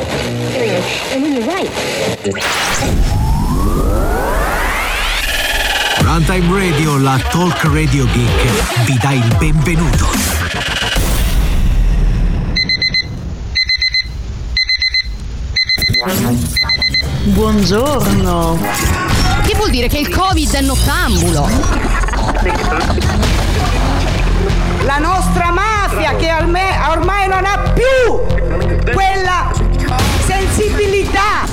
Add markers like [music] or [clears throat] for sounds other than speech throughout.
And when. Runtime Radio, la talk radio geek, vi dà il benvenuto. Buongiorno. Che vuol dire che il Covid è nottambulo? La nostra mafia che ormai non ha più quella sensibilità.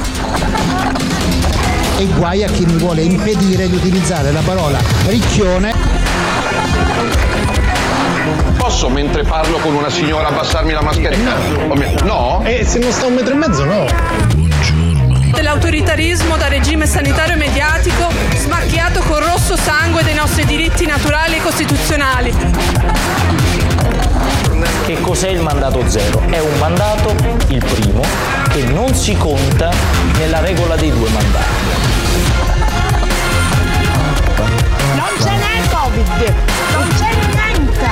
E guai a chi mi vuole impedire di utilizzare la parola ricchione. Posso mentre parlo con una signora abbassarmi la mascherina? No? E se non sta un metro e mezzo no. Dell'autoritarismo da regime sanitario e mediatico smacchiato col rosso sangue dei nostri diritti naturali e costituzionali. Che cos'è il mandato zero? È un mandato, il primo, che non si conta nella regola dei due mandati. Non ce n'è Covid, non c'è niente.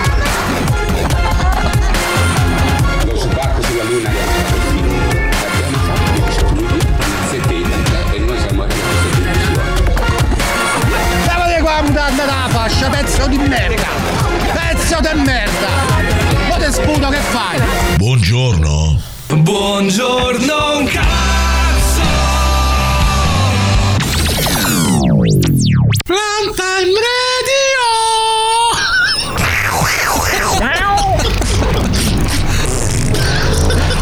Lo sbarco sulla Luna è stato finito. Abbiamo fatto gli studi nel 70 e noi siamo arrivati a questa conclusione. Levate qua mutanda da fascia, pezzo di merda! Pezzo di merda! Sputo che fai? Buongiorno. Buongiorno un cazzo! Runtime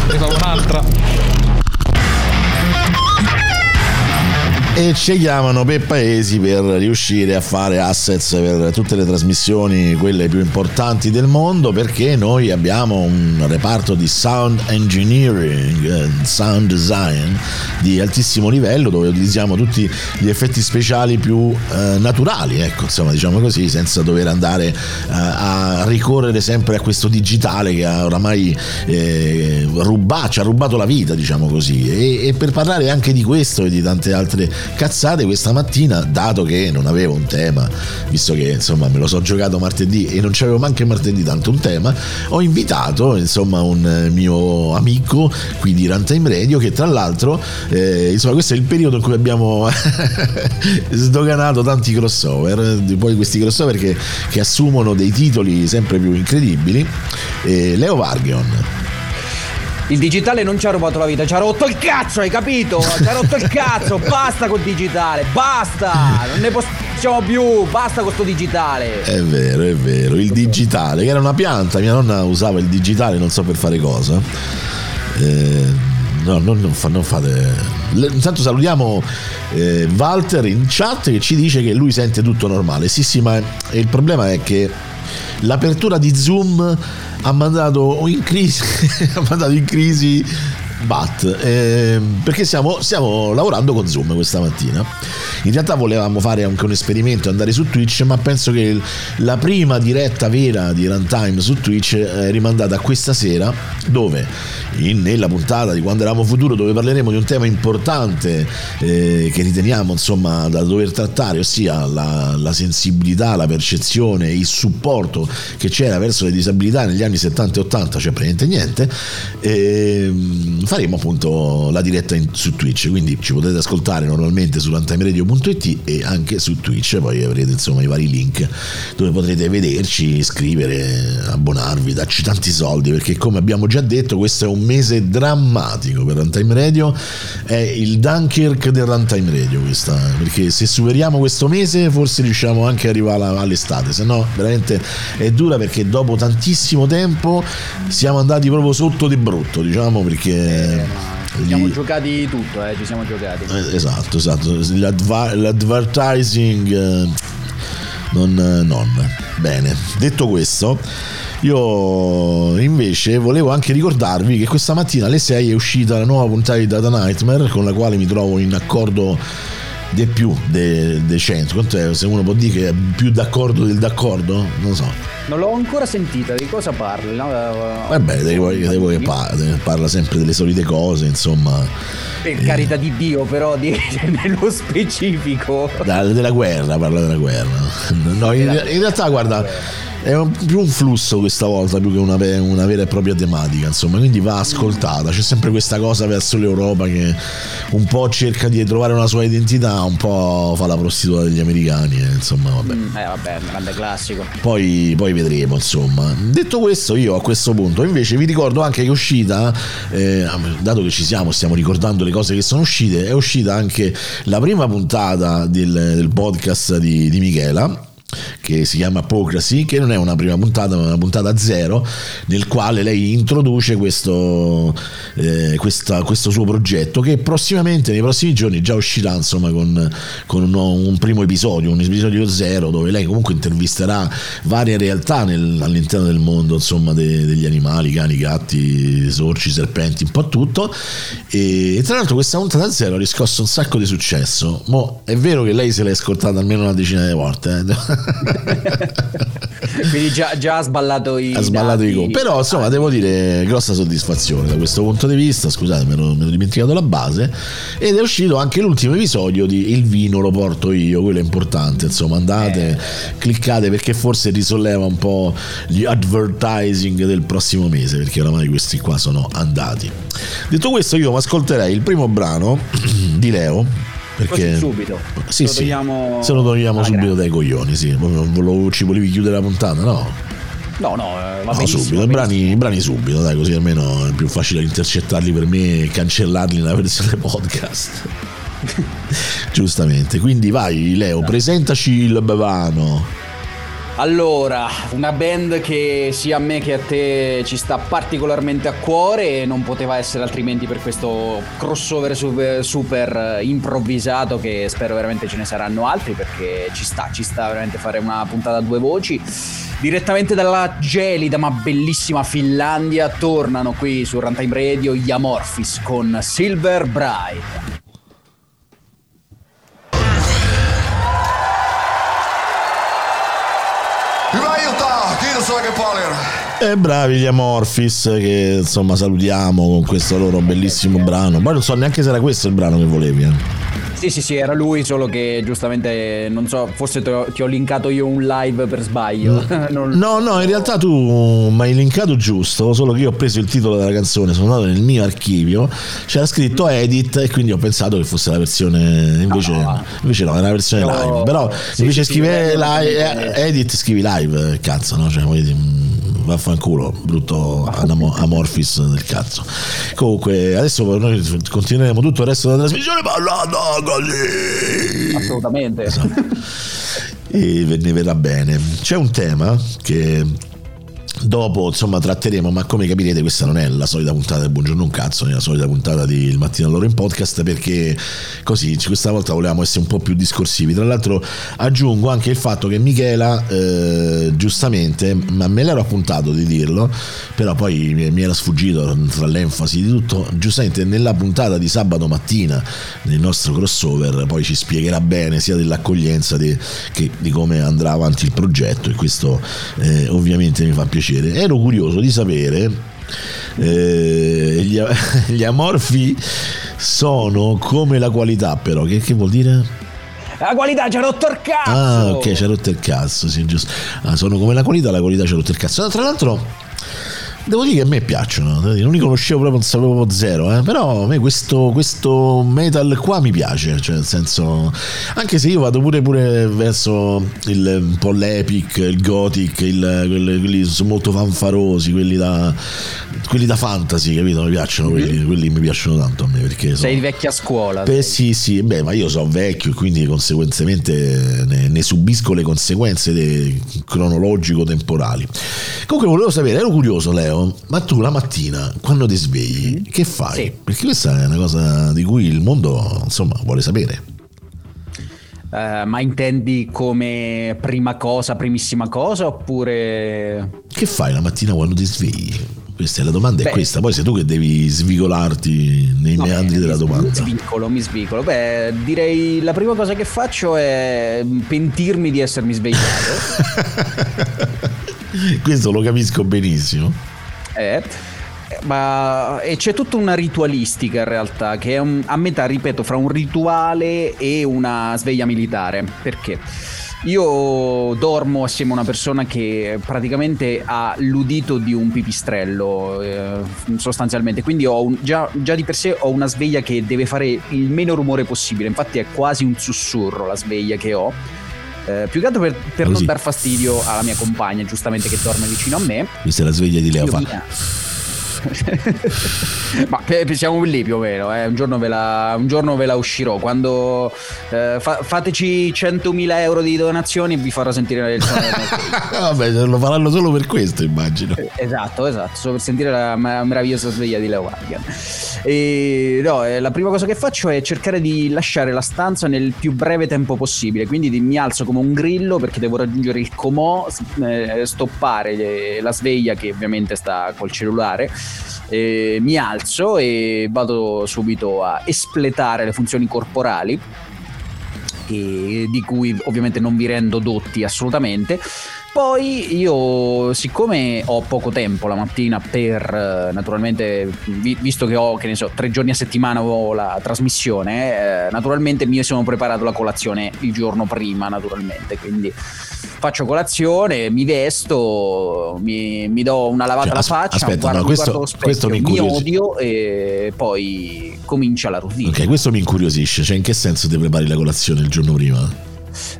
Ne fa un'altra. E ci chiamano per paesi per riuscire a fare assets per tutte le trasmissioni, quelle più importanti del mondo, perché noi abbiamo un reparto di sound engineering, eh, sound design di altissimo livello dove utilizziamo tutti gli effetti speciali più eh, naturali, ecco, insomma, diciamo così, senza dover andare eh, a ricorrere sempre a questo digitale che ha oramai eh, rubato, ci ha rubato la vita, diciamo così. E, e per parlare anche di questo e di tante altre cazzate questa mattina, dato che non avevo un tema, visto che insomma me lo so giocato martedì e non c'avevo manche martedì tanto un tema, ho invitato insomma un mio amico qui di Runtime Radio che tra l'altro, eh, insomma questo è il periodo in cui abbiamo [laughs] sdoganato tanti crossover, poi questi crossover che, che assumono dei titoli sempre più incredibili. Eh, Leo Vargion. Il digitale non ci ha rubato la vita, ci ha rotto il cazzo, hai capito? Ci ha rotto il cazzo, [laughs] basta col digitale, basta! Non ne possiamo più, basta con sto digitale. È vero, è vero, il digitale, che era una pianta, mia nonna usava il digitale, non so per fare cosa. Eh, no, non, non, fa, non fate. Intanto salutiamo eh, Walter in chat che ci dice che lui sente tutto normale. Sì, sì, ma il problema è che l'apertura di Zoom ha mandato in crisi, [laughs] ha mandato in crisi Bat eh, perché stiamo, stiamo, lavorando con Zoom questa mattina. In realtà volevamo fare anche un esperimento, andare su Twitch, ma penso che la prima diretta vera di runtime su Twitch è rimandata a questa sera, dove in, nella puntata di quando eravamo futuro, dove parleremo di un tema importante eh, che riteniamo insomma da dover trattare, ossia la, la sensibilità, la percezione, il supporto che c'era verso le disabilità negli anni 70 e 80, cioè praticamente niente. Eh, faremo appunto la diretta in, su Twitch, quindi ci potete ascoltare normalmente su runtimeradio.it e anche su Twitch, poi avrete insomma i vari link dove potrete vederci, iscrivere, abbonarvi, darci tanti soldi, perché come abbiamo già detto questo è un mese drammatico per Runtime Radio, è il Dunkirk del Runtime Radio questa, perché se superiamo questo mese forse riusciamo anche ad arrivare all'estate, se no veramente è dura perché dopo tantissimo tempo siamo andati proprio sotto di brutto, diciamo, perché ci siamo giocati tutto, eh, ci siamo giocati. Eh, esatto, esatto. L'advertising eh, non, non. Bene, detto questo, Io invece volevo anche ricordarvi che questa mattina alle 6 è uscita la nuova puntata di Data Nightmare con la quale mi trovo in accordo del più de, decente. Quanto è? Se uno può dire che è più d'accordo del d'accordo? Non so. Non l'ho ancora sentita, di cosa parli? No? Vabbè, devo, devo che parla, parla sempre delle solite cose, insomma. Per carità di Dio, però, di, nello specifico. Da, della guerra, parla della guerra. No, in, in realtà, guarda è un, più un flusso questa volta più che una, una, vera e propria tematica insomma. Quindi va ascoltata. C'è sempre questa cosa verso l'Europa che un po' cerca di trovare una sua identità un po' fa la prostituta degli americani eh, insomma vabbè. Mm, eh vabbè grande classico. Poi, poi, vedremo insomma. Detto questo io a questo punto invece vi ricordo anche che è uscita eh, dato che ci siamo stiamo ricordando le cose che sono uscite è uscita anche la prima puntata del, del podcast di, di Michela che si chiama Apocracy, che non è una prima puntata, ma una puntata zero, nel quale lei introduce questo, eh, questa, questo suo progetto, che prossimamente, nei prossimi giorni, già uscirà insomma, con, con un, un, primo episodio, un episodio zero, dove lei comunque intervisterà varie realtà nel, all'interno del mondo insomma, de, degli animali, cani, gatti, sorci, serpenti, un po' tutto. E, e, tra l'altro questa puntata zero ha riscosso un sacco di successo. Mo, è vero che lei se l'è ascoltata almeno una decina di volte. Eh? [laughs] Quindi già, già, ha sballato i. Ha sballato i conti. Però insomma, devo dire, grossa soddisfazione da questo punto di vista. Scusate, me l'ho, me l'ho dimenticato la base. Ed è uscito anche l'ultimo episodio di Il vino lo porto io. Quello è importante. Insomma, andate, eh. cliccate perché forse risolleva un po' gli advertising del prossimo mese. Perché oramai questi qua sono andati. Detto questo, io mi ascolterei il primo brano [clears throat] di Leo perché Così subito. Sì, sì. Togliamo... Se lo togliamo subito grande. dai coglioni, sì. Ci volevi chiudere la puntata, no? No, no, eh, va no, subito, i brani, i brani, subito, dai, così almeno è più facile intercettarli per me e cancellarli nella [laughs] versione podcast. [laughs] Giustamente, quindi vai Leo, presentaci il bevano. Allora, una band che sia a me che a te ci sta particolarmente a cuore e non poteva essere altrimenti per questo crossover super, super, improvvisato che spero veramente ce ne saranno altri perché ci sta, ci sta veramente fare una puntata a due voci. Direttamente dalla gelida ma bellissima Finlandia tornano qui su Runtime Radio gli Amorphis con Silver Bride. E bravi gli Amorphis che insomma salutiamo con questo loro bellissimo brano. Poi non so neanche se era questo il brano che volevi. Eh. Sì, sì, sì, era lui, solo che giustamente, non so, forse ti ho, ti ho linkato io un live per sbaglio. [laughs] non... No, no, in realtà tu mi hai linkato giusto, solo che io ho preso il titolo della canzone, sono andato nel mio archivio, c'era scritto edit e quindi ho pensato che fosse la versione, invece no, no, invece no era la versione no, live. Però sì, invece sì, scrive sì, live, edit, scrivi live, cazzo, no? Cioè, voglio dire vaffanculo, brutto anamo- amorphis del cazzo. Comunque, adesso noi continueremo tutto il resto della trasmissione parlando così. Assolutamente. Esatto. e ne verrà bene. C'è un tema che Dopo insomma tratteremo, ma come capirete questa non è la solita puntata del Buongiorno un cazzo, è la solita puntata di Il mattino all'ora in podcast perché così questa volta volevamo essere un po' più discorsivi. Tra l'altro aggiungo anche il fatto che Michela eh, giustamente, ma me l'ero appuntato di dirlo, però poi mi, era sfuggito tra l'enfasi di tutto, giustamente nella puntata di sabato mattina nel nostro crossover poi ci spiegherà bene sia dell'accoglienza di, che di come andrà avanti il progetto e questo eh, ovviamente mi fa piacere piacere. Ero curioso di sapere eh, gli, [laughs] gli, amorfi sono come la qualità, però che, che vuol dire? La qualità ci ha rotto il cazzo! Ah, ok, ci ha rotto il cazzo, sì, giusto. Ah, sono come la qualità, la qualità ci ha rotto il cazzo. Tra l'altro, Devo dire che a me piacciono, non li conoscevo proprio, non sapevo zero, eh? però a me questo, questo, metal qua mi piace, cioè nel senso, anche se io vado pure, pure verso il, un po' l'epic, il gothic, il, quelli, quelli molto fanfarosi, quelli da, quelli da fantasy, capito? Mi piacciono mm-hmm. quelli, quelli mi piacciono tanto a me perché sei di vecchia scuola. Beh, sì, sì, beh, ma io sono vecchio e quindi conseguentemente ne, ne subisco le conseguenze cronologico-temporali. Comunque volevo sapere, ero curioso Leo Matteo, ma tu la mattina quando ti svegli, che fai? Sì. Perché questa è una cosa di cui il mondo insomma vuole sapere. Eh, ma intendi come prima cosa, primissima cosa oppure... Che fai la mattina quando ti svegli? Questa è la domanda, Beh. è questa. Poi sei tu che devi svicolarti nei No, meandri della domanda. Mi svicolo, mi svicolo. Beh, direi la prima cosa che faccio è pentirmi di essermi svegliato. [laughs] Questo lo capisco benissimo. Eh, ma e c'è tutta una ritualistica in realtà che è un- a metà, ripeto, fra un rituale e una sveglia militare. Perché? Io dormo assieme a una persona che praticamente ha l'udito di un pipistrello, eh, sostanzialmente. Quindi ho un- già, già di per sé ho una sveglia che deve fare il meno rumore possibile. Infatti è quasi un sussurro la sveglia che ho. Eh, più che altro per, per non dar fastidio alla mia compagna, giustamente che dorme vicino a me. Questa è la sveglia di Leo. Fa. mia- [laughs] Ma siamo lì più o meno, eh. un, giorno ve la, un giorno ve la uscirò. Quando eh, fa- fateci 100.000 euro di donazioni, vi farò sentire il mio sveglia. Vabbè, lo faranno solo per questo, immagino. Esatto, esatto, solo per sentire la meravigliosa sveglia di Leo Guardian. E no, eh, la prima cosa che faccio è cercare di lasciare la stanza nel più breve tempo possibile. Quindi di- mi alzo come un grillo perché devo raggiungere il comò, eh, stoppare la sveglia che ovviamente sta col cellulare. E mi alzo e vado subito a espletare le funzioni corporali di cui ovviamente non vi rendo dotti assolutamente. Poi io, siccome ho poco tempo la mattina per, eh, naturalmente, vi- visto che ho, che ne so, tre giorni a settimana ho la trasmissione, eh, naturalmente mi sono preparato la colazione il giorno prima, naturalmente, quindi faccio colazione, mi vesto, mi, mi do una lavata Cioè, alla faccia, aspetta, guardo, no, questo- guardo questo mi mi odio e poi comincia la routine. Ok, questo mi incuriosisce. Cioè, in che senso ti prepari la colazione il giorno prima?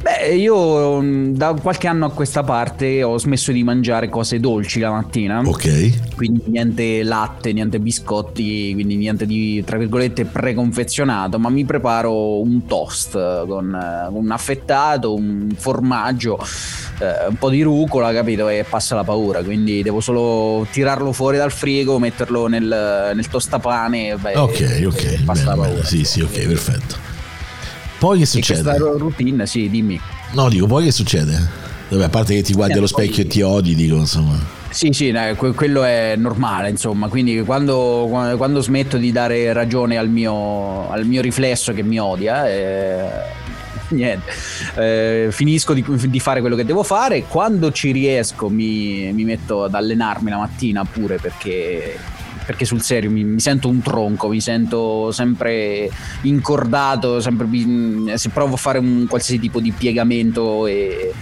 Beh, io mh, da qualche anno a questa parte ho smesso di mangiare cose dolci la mattina. Ok. Quindi niente latte, niente biscotti, quindi niente di, tra virgolette, preconfezionato, ma mi preparo un toast con eh, un affettato, un formaggio, eh, un po' di rucola, capito? E passa la paura. Quindi devo solo tirarlo fuori dal frigo, metterlo nel, nel tostapane beh, Ok, ok. passa la bene, paura. bene. Sì, sì, ok, perfetto. Poi che succede? questa routine, sì, dimmi. No, dico, poi che succede? Vabbè, a parte che ti guardi allo Poi- specchio e ti odi, dico, insomma. Sì, sì, quello è normale, insomma, quindi quando, quando smetto di dare ragione al mio, al mio riflesso che mi odia, eh, [laughs] niente, eh, finisco di, di fare quello che devo fare, quando ci riesco mi, mi metto ad allenarmi la mattina pure perché, perché sul serio mi, mi sento un tronco, mi sento sempre incordato, sempre, se provo a fare un qualsiasi tipo di piegamento e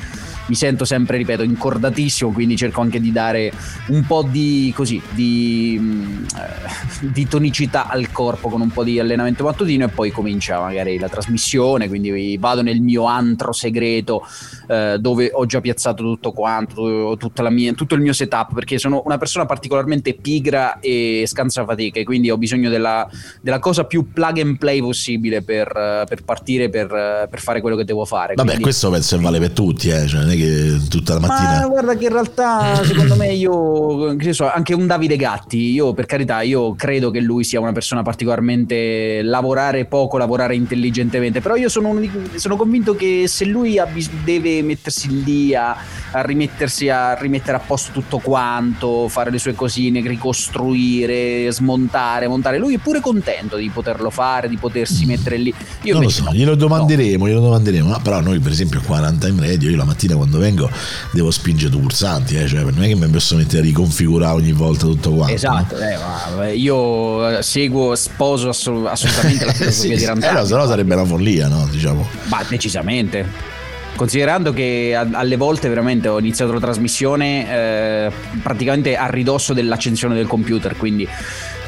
mi sento sempre, ripeto, incordatissimo, quindi cerco anche di dare un po' di così, di, mm, eh, di tonicità al corpo con un po' di allenamento mattutino e poi comincia magari la trasmissione, quindi vado nel mio antro segreto eh, dove ho già piazzato tutto quanto, tutta la mia- tutto il mio setup, perché sono una persona particolarmente pigra e scansafatiche, quindi ho bisogno della, della cosa più plug and play possibile per, per partire, per, per fare quello che devo fare. Vabbè, Quindi- questo penso che vale per tutti, eh. Cioè, non è che tutta la mattina. ma guarda che in realtà [clears throat] secondo me io, che anche un Davide Gatti, io per carità, io credo che lui sia una persona particolarmente lavorare poco, lavorare intelligentemente, però io sono, di- sono convinto che se lui ha bis- deve mettersi lì a, a rimettersi a rimettere a posto tutto quanto, fare le sue cosine, ricostruire, smontare, montare, lui è pure contento di poterlo fare, di potersi mettere lì. Io non lo so, no. glielo domanderemo, glielo domanderemo. No, però noi, per esempio, qua a Runtime Radio, io la mattina quando vengo devo spingere due pulsanti, eh, cioè, non è che mi posso mettere a riconfigurare ogni volta tutto quanto. Esatto, eh, ma io eh, seguo, sposo assolut- assolutamente la no? [laughs] filosofia Sì, di sì, eh, no, se no sarebbe una follia, no? Diciamo. Ma decisamente. Considerando che alle volte veramente ho iniziato la trasmissione eh, praticamente a ridosso dell'accensione del computer, quindi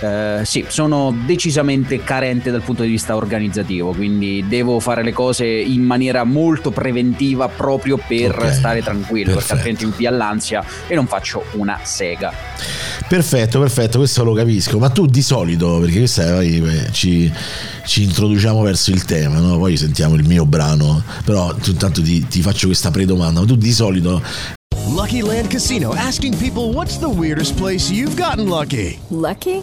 eh, sì, sono decisamente carente dal punto di vista organizzativo, quindi devo fare le cose in maniera molto preventiva proprio per Ok, stare tranquillo, perché perfetto. altrimenti mi pia l'ansia e non faccio una sega. Perfetto, perfetto, questo lo capisco. Ma tu di solito, perché questa è, ci, ci introduciamo verso il tema, no? poi sentiamo il mio brano, però intanto ti, ti faccio questa predomanda, ma tu di solito Lucky Land Casino asking people what's the weirdest place you've gotten lucky? Lucky?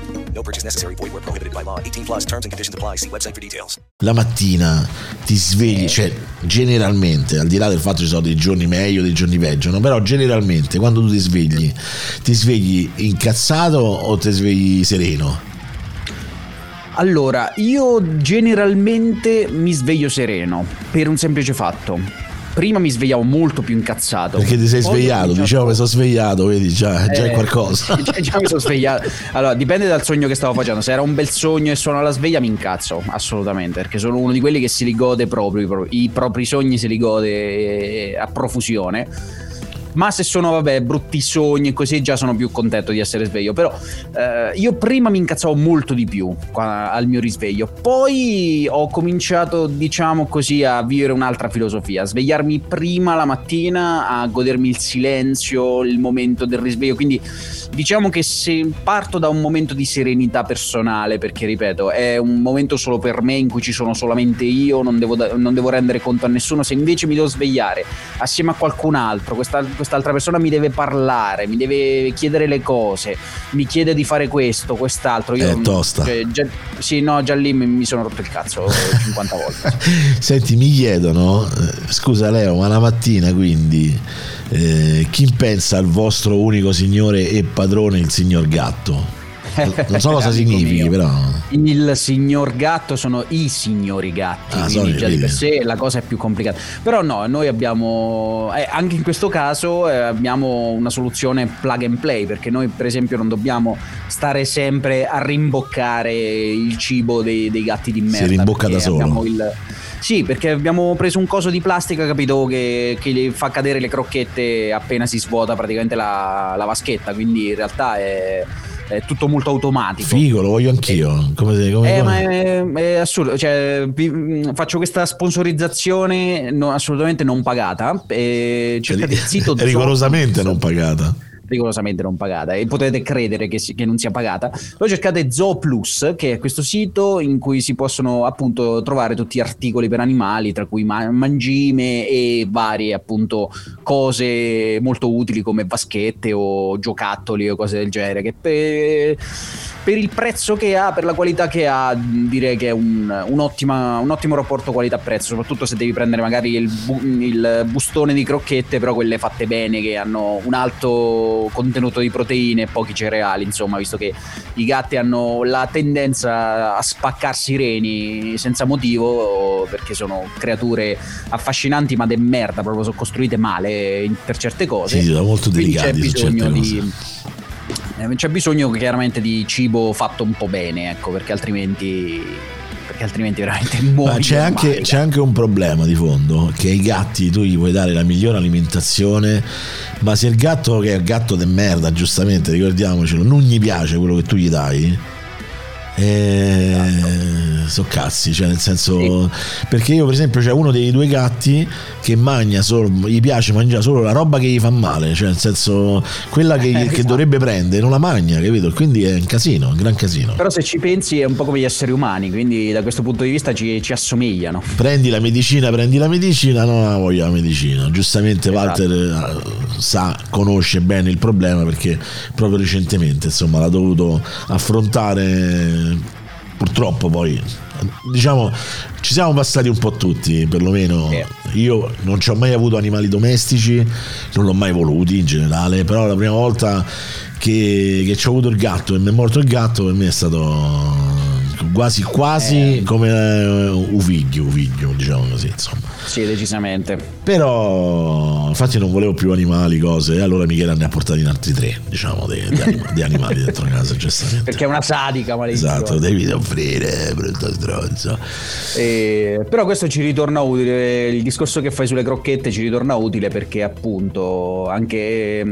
No purchase necessary. Void where prohibited by law. 18 plus terms and conditions apply. See website for details. La mattina ti svegli, cioè generalmente, al di là del fatto che ci sono dei giorni meglio, dei giorni peggio, no? però generalmente quando tu ti svegli, ti svegli incazzato o ti svegli sereno? Allora, io generalmente mi sveglio sereno per un semplice fatto. Prima mi svegliavo molto più incazzato. Perché ti sei Poi svegliato, cominciato- dicevo mi sono svegliato, vedi già, già è Eh, qualcosa. Già, già mi sono svegliato. Allora, dipende dal sogno che stavo facendo. Se era un bel sogno e suono la sveglia, mi incazzo assolutamente. Perché sono uno di quelli che si li gode proprio. i pro- I propri sogni se li gode eh, a profusione. Ma se sono, vabbè, brutti sogni e così, già sono più contento di essere sveglio. Però eh, io prima mi incazzavo molto di più qua- al mio risveglio. Poi ho cominciato, diciamo così, a vivere un'altra filosofia. A svegliarmi prima la mattina, a godermi il silenzio, il momento del risveglio. Quindi diciamo che se parto da un momento di serenità personale, perché ripeto, è un momento solo per me in cui ci sono solamente io, non devo, da- non devo rendere conto a nessuno. Se invece mi devo svegliare assieme a qualcun altro, questa- quest'altra persona mi deve parlare, mi deve chiedere le cose, mi chiede di fare questo, quest'altro. Io, È tosta. cioè, già- sì, no, già lì mi, mi sono rotto il cazzo [laughs] 50 volte. Senti, mi chiedono, eh, scusa Leo, ma la mattina quindi eh, chi pensa al vostro unico signore e padrone, il signor gatto? Non so cosa [laughs] significhi, però. Il signor gatto sono i signori gatti, Ah, quindi già di per sé la cosa è più complicata. Però no, noi abbiamo, eh, anche in questo caso, eh, abbiamo una soluzione plug and play, perché noi per esempio non dobbiamo stare sempre a rimboccare il cibo dei, dei gatti di merda. rimbocca da solo. il- Sì, perché abbiamo preso un coso di plastica, capito, che, che fa cadere le crocchette appena si svuota praticamente la, la vaschetta, quindi in realtà è, è tutto molto automatico. Figo, lo voglio anch'io. Come, se- come- Eh, come- è, è assurdo, cioè, faccio questa sponsorizzazione no- assolutamente non pagata. E cercate il sito È rigorosamente non pagata. Rigorosamente non pagata e potete credere che, si- che non sia pagata. Poi cercate Zooplus, che è questo sito in cui si possono appunto trovare tutti gli articoli per animali, tra cui ma- mangime e varie appunto cose molto utili come vaschette o giocattoli o cose del genere. Che per, per il prezzo che ha, per la qualità che ha, direi che è un, un'ottima- un ottimo rapporto qualità-prezzo, soprattutto se devi prendere magari il, bu- il bustone di crocchette, però quelle fatte bene, che hanno un alto contenuto di proteine e pochi cereali, insomma, visto che i gatti hanno la tendenza a spaccarsi i reni senza motivo, perché sono creature affascinanti ma de merda, proprio sono costruite male in- per certe cose. Sì, sono molto delicati su certe bisogno cose. di eh, c'è bisogno chiaramente di cibo fatto un po' bene, ecco, perché altrimenti perché altrimenti veramente muori. Ma c'è anche, c'è anche un problema di fondo, che ai gatti tu gli puoi dare la migliore alimentazione, ma se il gatto che è il gatto de merda, giustamente, ricordiamocelo, non gli piace quello che tu gli dai, eh, so cazzi, cioè nel senso perché io per esempio c'è uno dei due gatti che mangia solo, gli piace mangiare solo la roba che gli fa male, cioè nel senso quella che, [laughs] che Esatto. dovrebbe prendere non la mangia, capito? Quindi è un casino, un gran casino. Però se ci pensi è un po' come gli esseri umani, quindi da questo punto di vista ci, ci assomigliano. prendi la medicina, prendi la medicina, non la voglio la medicina. Giustamente Esatto. Walter eh, sa, conosce bene il problema perché proprio recentemente insomma l'ha dovuto affrontare purtroppo poi diciamo ci siamo passati un po' tutti perlomeno io non ci ho mai avuto animali domestici non l'ho mai voluti in generale però la prima volta che, che ci ho avuto il gatto e mi è morto il gatto per me è stato quasi quasi come eh, un figlio, un figlio diciamo così insomma Sì, decisamente. Però, infatti, non volevo più animali, cose. E allora Michela ne ha portati in altri tre, diciamo, di, di anima- di animali [laughs] dentro casa, giustamente. Perché è una sadica, maledizione. Esatto, devi offrire, brutto stronzo. E- però questo ci ritorna utile, il discorso che fai sulle crocchette ci ritorna utile perché appunto anche eh,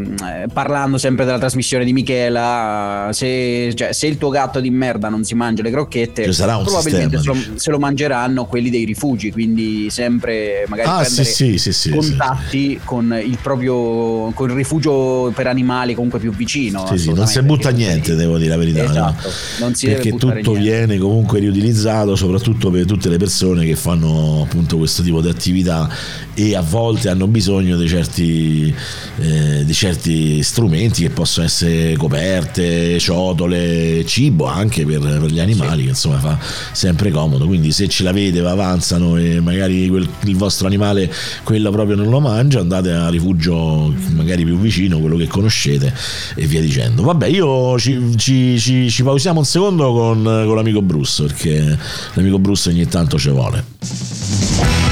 parlando sempre della trasmissione di Michela, se, cioè, se il tuo gatto di merda non si mangia le crocchette, Ci sarà un probabilmente se sistema, lo, se lo mangeranno quelli dei rifugi, quindi sempre magari Ah, prendere sì, sì, sì, contatti con il proprio con il rifugio per animali comunque più vicino. Sì, sì, non si butta niente, devo dire la verità. no? Esatto, non si deve Perché tutto niente. viene comunque riutilizzato, soprattutto per tutte le persone che fanno appunto questo tipo di attività e a volte hanno bisogno di certi, eh, di certi strumenti che possono essere coperte, ciotole, cibo anche per, per gli animali, che insomma fa sempre comodo. Quindi se ce l'avete, vi avanzano e magari quel- il vostro animale quello proprio non lo mangia, andate a rifugio magari più vicino, quello che conoscete e via dicendo. Vabbè, io ci, ci- ci- ci pausiamo un secondo con, con l'amico Bruce, perché l'amico Bruce ogni tanto ci vuole.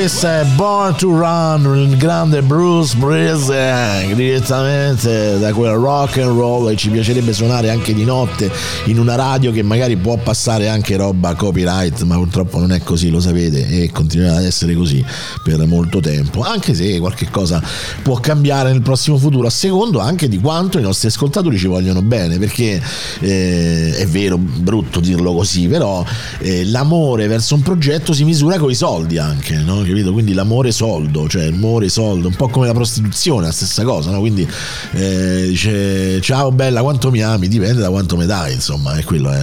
Questa è Born to Run, il grande Bruce Springsteen, direttamente da quel rock and roll e ci piacerebbe suonare anche di notte in una radio che magari può passare anche roba copyright, ma purtroppo non è così, lo sapete, e continuerà ad essere così per molto tempo, anche se qualche cosa può cambiare nel prossimo futuro, a secondo anche di quanto i nostri ascoltatori ci vogliono bene, perché eh, è vero, brutto dirlo così, però eh, l'amore verso un progetto si misura con i soldi anche, no? Capito? Quindi l'amore soldo, cioè amore soldo, un po' come la prostituzione, la stessa cosa, no? Quindi eh, dice ciao bella, quanto mi ami? Dipende da quanto mi dai, insomma, e quello è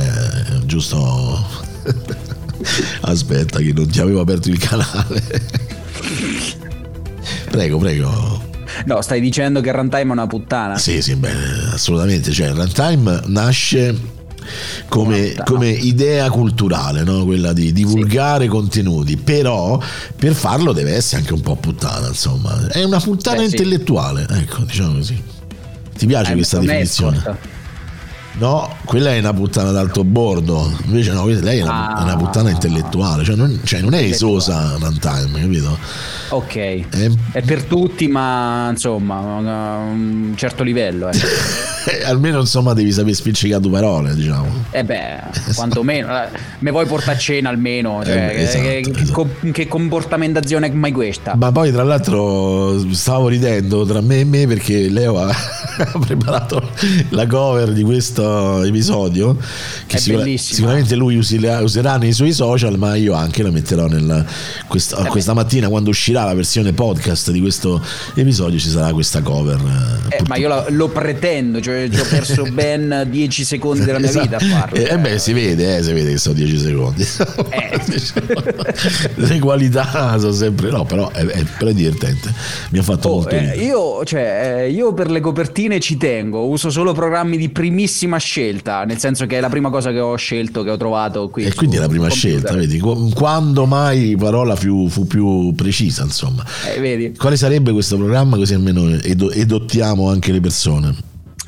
giusto. [laughs] Aspetta che non ti avevo aperto il canale. [laughs] prego, prego. No, stai dicendo che Runtime è una puttana. Sì, sì, beh, assolutamente. Cioè, Runtime nasce come, come idea culturale, no? quella di divulgare contenuti, però per farlo deve essere anche un po' puttana, insomma. È una puttana Beh, sì. intellettuale, ecco, diciamo così. Ti piace Eh, questa definizione? No, quella è una puttana d'alto bordo. Invece no, lei è una, Ah. è una puttana intellettuale, cioè non, cioè non è esosa Runtime, capito? Ok, è per tutti, ma insomma, a un certo livello. Eh, [laughs] Eh, almeno insomma devi sapere spiccicare due parole, diciamo. Eh beh, quantomeno, eh, me vuoi portare a cena almeno? Cioè, Eh, esatto, che, che- co- che comportamentazione è mai questa? Ma poi tra l'altro stavo ridendo tra me e me perché Leo ha [laughs] preparato la cover di questo episodio che sicura- sicuramente lui userà, userà nei suoi social ma io anche la metterò nel, questa, Eh questa mattina quando uscirà la versione podcast di questo episodio ci sarà questa cover. Eh, ma io la- lo pretendo, cioè ci ho perso [laughs] ben 10 secondi della mia vita a farlo. Eh, eh beh, si vede, eh, si vede che sono 10 secondi. [laughs] Le qualità sono sempre no, però è, è, però è divertente. Mi ha fatto molto Eh, ridere. io, cioè, eh, io per le copertine ci tengo, uso solo programmi di primissima scelta, nel senso che è la prima cosa che ho scelto, che ho trovato qui. E quindi è la prima computer. scelta, vedi? Qu- Quando mai parola fu, fu più precisa, insomma. Eh, vedi? Quale sarebbe questo programma così almeno edo- edottiamo anche le persone?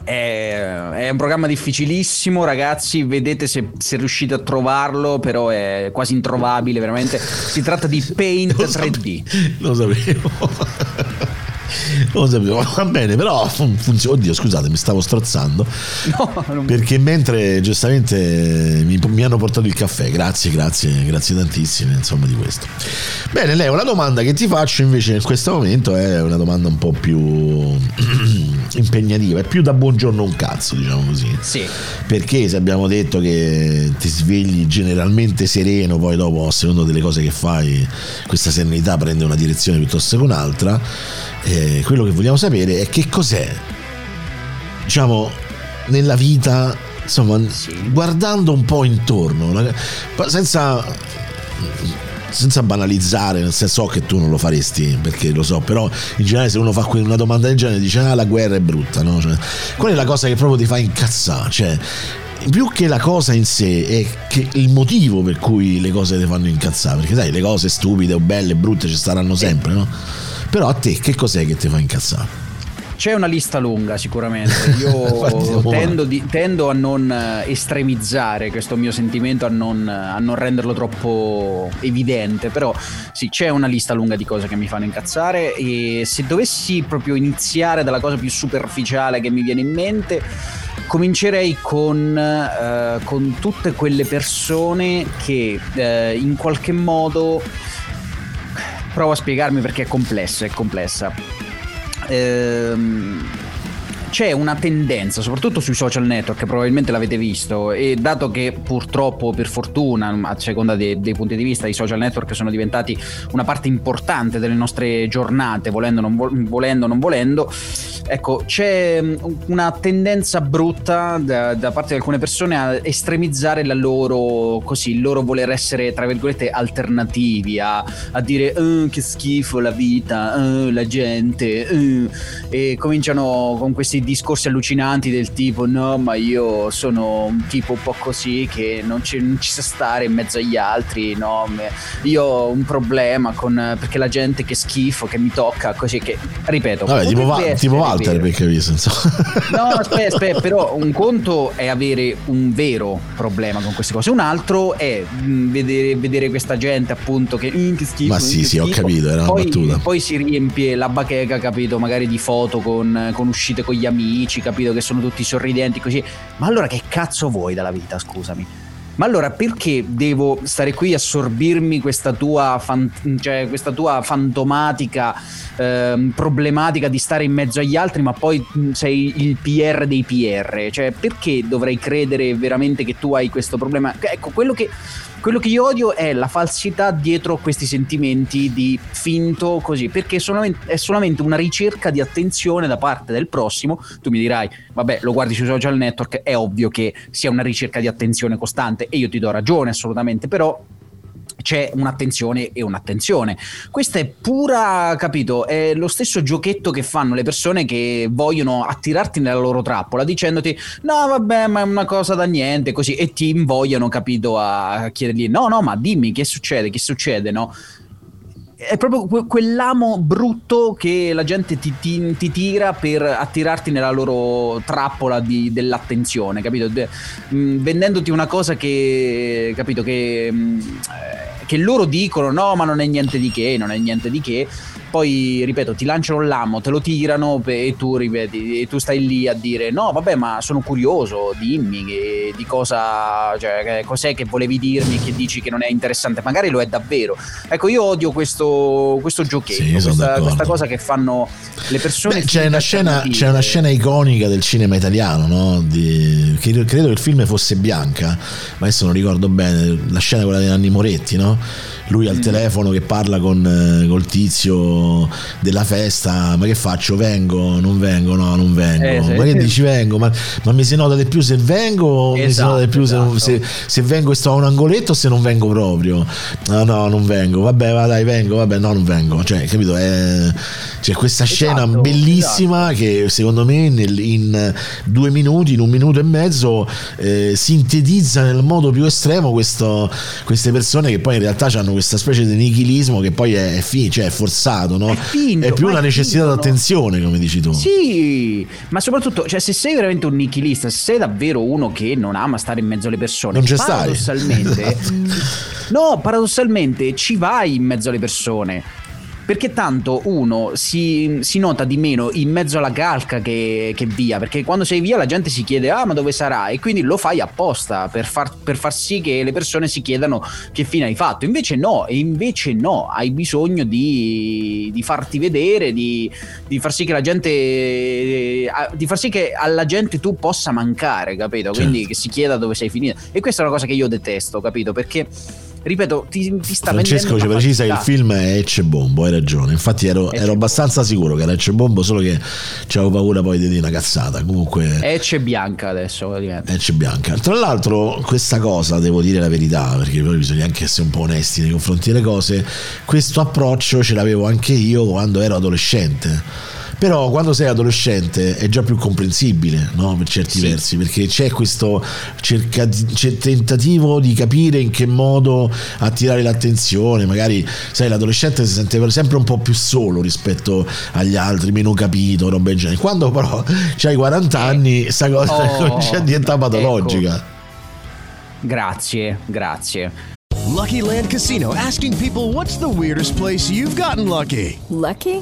È, è un programma difficilissimo, ragazzi. Vedete se, se riuscite a trovarlo, però è quasi introvabile, veramente. Si tratta di [laughs] Paint 3D. Lo sapevo. Lo sapevo, va bene, però fun- funziona. Oddio, scusate, mi stavo strozzando. Perché mentre giustamente mi, mi hanno portato il caffè, grazie, grazie, grazie tantissime, insomma, di questo. Bene, Leo, la domanda che ti faccio invece in questo momento è una domanda un po' più [clears throat] impegnativa, è più da buongiorno un cazzo, diciamo così. Sì. Perché se abbiamo detto che ti svegli generalmente sereno, poi dopo, a seconda delle cose che fai, questa serenità prende una direzione piuttosto che un'altra, eh, quello che vogliamo sapere è che cos'è, diciamo, nella vita, insomma, guardando un po' intorno, senza senza banalizzare, nel senso so che tu non lo faresti perché lo so, però in generale se uno fa una domanda del genere dice ah la guerra è brutta, no? Cioè, qual è la cosa che proprio ti fa incazzare? Cioè, più che la cosa in sé è che il motivo per cui le cose ti fanno incazzare, perché sai, le cose stupide o belle, brutte ci saranno sempre, no? Però a te che cos'è che ti fa incazzare? C'è una lista lunga sicuramente, [laughs] io tendo, di- tendo a non eh, estremizzare questo mio sentimento, a non, a non renderlo troppo evidente, però sì, c'è una lista lunga di cose che mi fanno incazzare e se dovessi proprio iniziare dalla cosa più superficiale che mi viene in mente, comincerei con, eh, con tutte quelle persone che eh, in qualche modo provo a spiegarmi perché è complessa, è complessa. Ehm, c'è una tendenza, soprattutto sui social network, probabilmente l'avete visto, e dato che purtroppo, per fortuna, a seconda dei, dei punti di vista, i social network sono diventati una parte importante delle nostre giornate, volendo o non, vo- volendo, non volendo, ecco, c'è una tendenza brutta da, da parte di alcune persone a estremizzare la loro, così, il loro voler essere, tra virgolette, alternativi, a, a dire "Eh, che schifo la vita, eh, la gente, eh", e cominciano con questi discorsi allucinanti del tipo no ma io sono un tipo un po' così che non ci, non ci sa stare in mezzo agli altri no io ho un problema con perché la gente che schifo che mi tocca così che ripeto Vabbè, tipo, Va- tipo Walter perché visto, insomma. [laughs] No, aspetta, aspetta, però un conto è avere un vero problema con queste cose, un altro è mh, vedere, vedere questa gente appunto che, "Mm, che schifo. Ma mm, sì, sì, ho schifo". capito, era una poi, battuta. Poi si riempie la bacheca, capito, magari di foto con, con uscite con gli amici, capito, che sono tutti sorridenti così. Ma allora che cazzo vuoi dalla vita, scusami? Ma allora perché devo stare qui a sorbirmi questa tua, fan- cioè, questa tua fantomatica ehm, problematica di stare in mezzo agli altri, ma poi sei il PR dei PR? Cioè, perché dovrei credere veramente che tu hai questo problema? Ecco, quello che, quello che io odio è la falsità dietro questi sentimenti di finto così, perché è solamente, una ricerca di attenzione da parte del prossimo. Tu mi dirai, vabbè, lo guardi sui social network, è ovvio che sia una ricerca di attenzione costante e io ti do ragione assolutamente, però c'è un'attenzione e un'attenzione. Questa è pura, capito? È lo stesso giochetto che fanno le persone che vogliono attirarti nella loro trappola dicendoti no vabbè ma è una cosa da niente così e ti invogliano, capito, a chiedergli no no ma dimmi che succede, che succede, no? È proprio que- quell'amo brutto che la gente ti, ti- ti tira per attirarti nella loro trappola di- dell'attenzione, capito? De- mh, vendendoti una cosa che, capito, che, mh, eh, che loro dicono no ma non è niente di che, non è niente di che, poi ripeto ti lanciano l'amo, te lo tirano e tu ripeti, e tu stai lì a dire no vabbè ma sono curioso, dimmi che- di cosa, cioè, cos'è che volevi dirmi che dici che non è interessante, magari lo è davvero. Ecco io odio questo, questo giochetto, Sì, questa, questa cosa che fanno le persone. Beh, c'è, una scena, c'è una scena iconica del cinema italiano, no? Di- che io credo che il film fosse Bianca, ma adesso non ricordo bene, la scena quella di Nanni Moretti, no? Lui al telefono che parla con eh, col tizio della festa, ma che faccio? Vengo? Non vengo? No, non vengo. Eh, sì. ma che dici vengo? Ma, ma mi si nota di più se vengo o mi si Esatto, nota di più se, non- se- se vengo e sto a un angoletto o se non vengo proprio? No, no, non vengo. Vabbè, va dai, vengo, vabbè, no, non vengo. Cioè, capito? È- c'è questa scena Esatto, bellissima che secondo me nel- in due minuti, in un minuto e mezzo eh, sintetizza nel modo più estremo questo- queste persone che poi in realtà hanno questa specie di nichilismo che poi è, è, fi- cioè è forzato, no? finto, è più una è necessità finto, no? d'attenzione, come dici tu. Sì, ma soprattutto, cioè, se sei veramente un nichilista, se sei davvero uno che non ama stare in mezzo alle persone, Non stai. paradossalmente, [laughs] no, paradossalmente ci vai in mezzo alle persone. Perché tanto uno si, si nota di meno in mezzo alla calca che, che via, perché quando sei via la gente si chiede ah ma dove sarà e quindi lo fai apposta per far, per far sì che le persone si chiedano che fine hai fatto. Invece no, e invece no, hai bisogno di, di farti vedere, di, di far sì che la gente, di far sì che alla gente tu possa mancare, capito? Quindi che si chieda dove sei finita. E questa è una cosa che io detesto, capito? Perché ripeto, ti, ti sta Francesco ci precisa che il film è Ecce Bombo, hai ragione. Infatti ero, ero abbastanza sicuro che era Ecce Bombo, solo che avevo paura poi di dire una cazzata. Comunque E c'è bianca adesso diventa. Ecce Bianca. Tra l'altro, questa cosa devo dire la verità, perché poi bisogna anche essere un po' onesti nei confronti delle cose. Questo approccio ce l'avevo anche io quando ero adolescente. Però quando sei adolescente è già più comprensibile, no? Per certi versi, perché c'è questo cerca- c'è tentativo di capire in che modo attirare l'attenzione. Magari, sai, l'adolescente si sente sempre un po' più solo rispetto agli altri, meno capito, roba del genere. Quando però c'hai 40 anni, sta cosa Oh, comincia a diventare patologica. Grazie, grazie. Lucky Land Casino asking people what's the weirdest place you've gotten lucky? Lucky?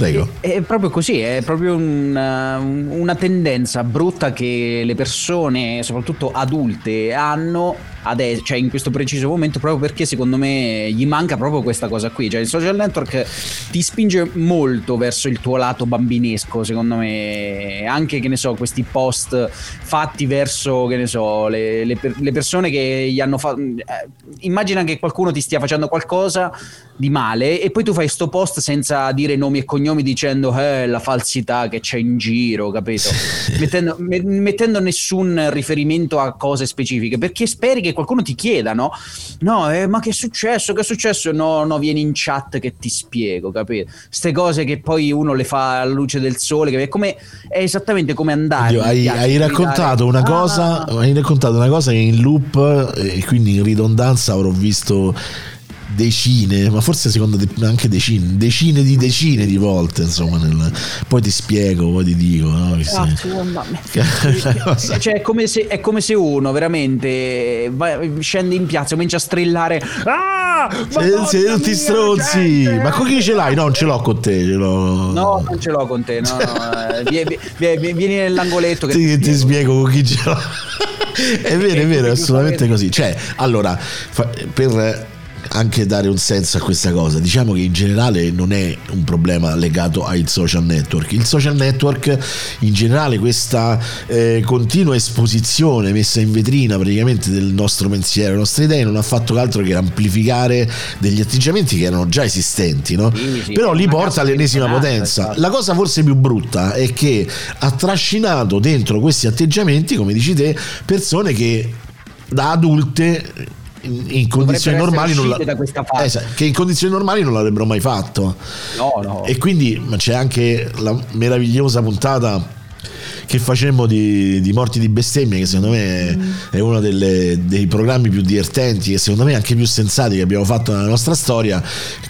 Prego. È proprio così, è proprio una, una tendenza brutta che le persone, soprattutto adulte, hanno adesso, cioè in questo preciso momento, proprio perché secondo me gli manca proprio questa cosa qui. Cioè il social network ti spinge molto verso il tuo lato bambinesco, secondo me. Anche, che ne so, questi post fatti verso, che ne so, le, le le persone che gli hanno fatto... immagina che qualcuno ti stia facendo qualcosa di male e poi tu fai sto post senza dire nomi e cognomi dicendo eh, la falsità che c'è in giro, capito? [laughs] mettendo, me- mettendo nessun riferimento a cose specifiche perché speri che qualcuno ti chieda, no? No, eh, ma che è successo? Che è successo? No, no, vieni in chat che ti spiego, capito? Ste cose che poi uno le fa alla luce del sole, che è, come, è esattamente come andare. Mi hai, hai raccontato una "Ah, cosa, hai raccontato una cosa che in loop e quindi in ridondanza avrò visto decine, ma forse secondo te anche decine, decine di decine di volte, insomma, nel- poi ti spiego, poi ti dico, no? Che. Una [laughs] cosa- Cioè, è come, se, è come se uno veramente va- scende in piazza e comincia a strillare. Ah! Siete, tutti stronzi, ma con chi ce l'hai? No, non ce l'ho con te, ce l'ho. No, non ce l'ho con te. No, no, eh, vie- vie- vie- vieni nell'angoletto. Che Ti, ti spiego con chi ce l'ho. [laughs] è vero, è vero, è assolutamente così. Cioè, allora, fa- per anche dare un senso a questa cosa, diciamo che in generale non è un problema legato ai social network. Il social network, in generale, questa eh, continua esposizione messa in vetrina praticamente del nostro pensiero, delle nostre idee, non ha fatto altro che amplificare degli atteggiamenti che erano già esistenti, no? Sì, sì, Però li porta all'ennesima potenza. esatto. La cosa forse più brutta è che ha trascinato dentro questi atteggiamenti, come dici te, persone che da adulte in, in condizioni normali non uscite da questa fase. Esatto, che in condizioni normali non l'avrebbero mai fatto. No, no. E quindi c'è anche la meravigliosa puntata che facemmo di, di Morti di bestemmie, che secondo me è, è uno delle- dei programmi più divertenti e secondo me anche più sensati che abbiamo fatto nella nostra storia.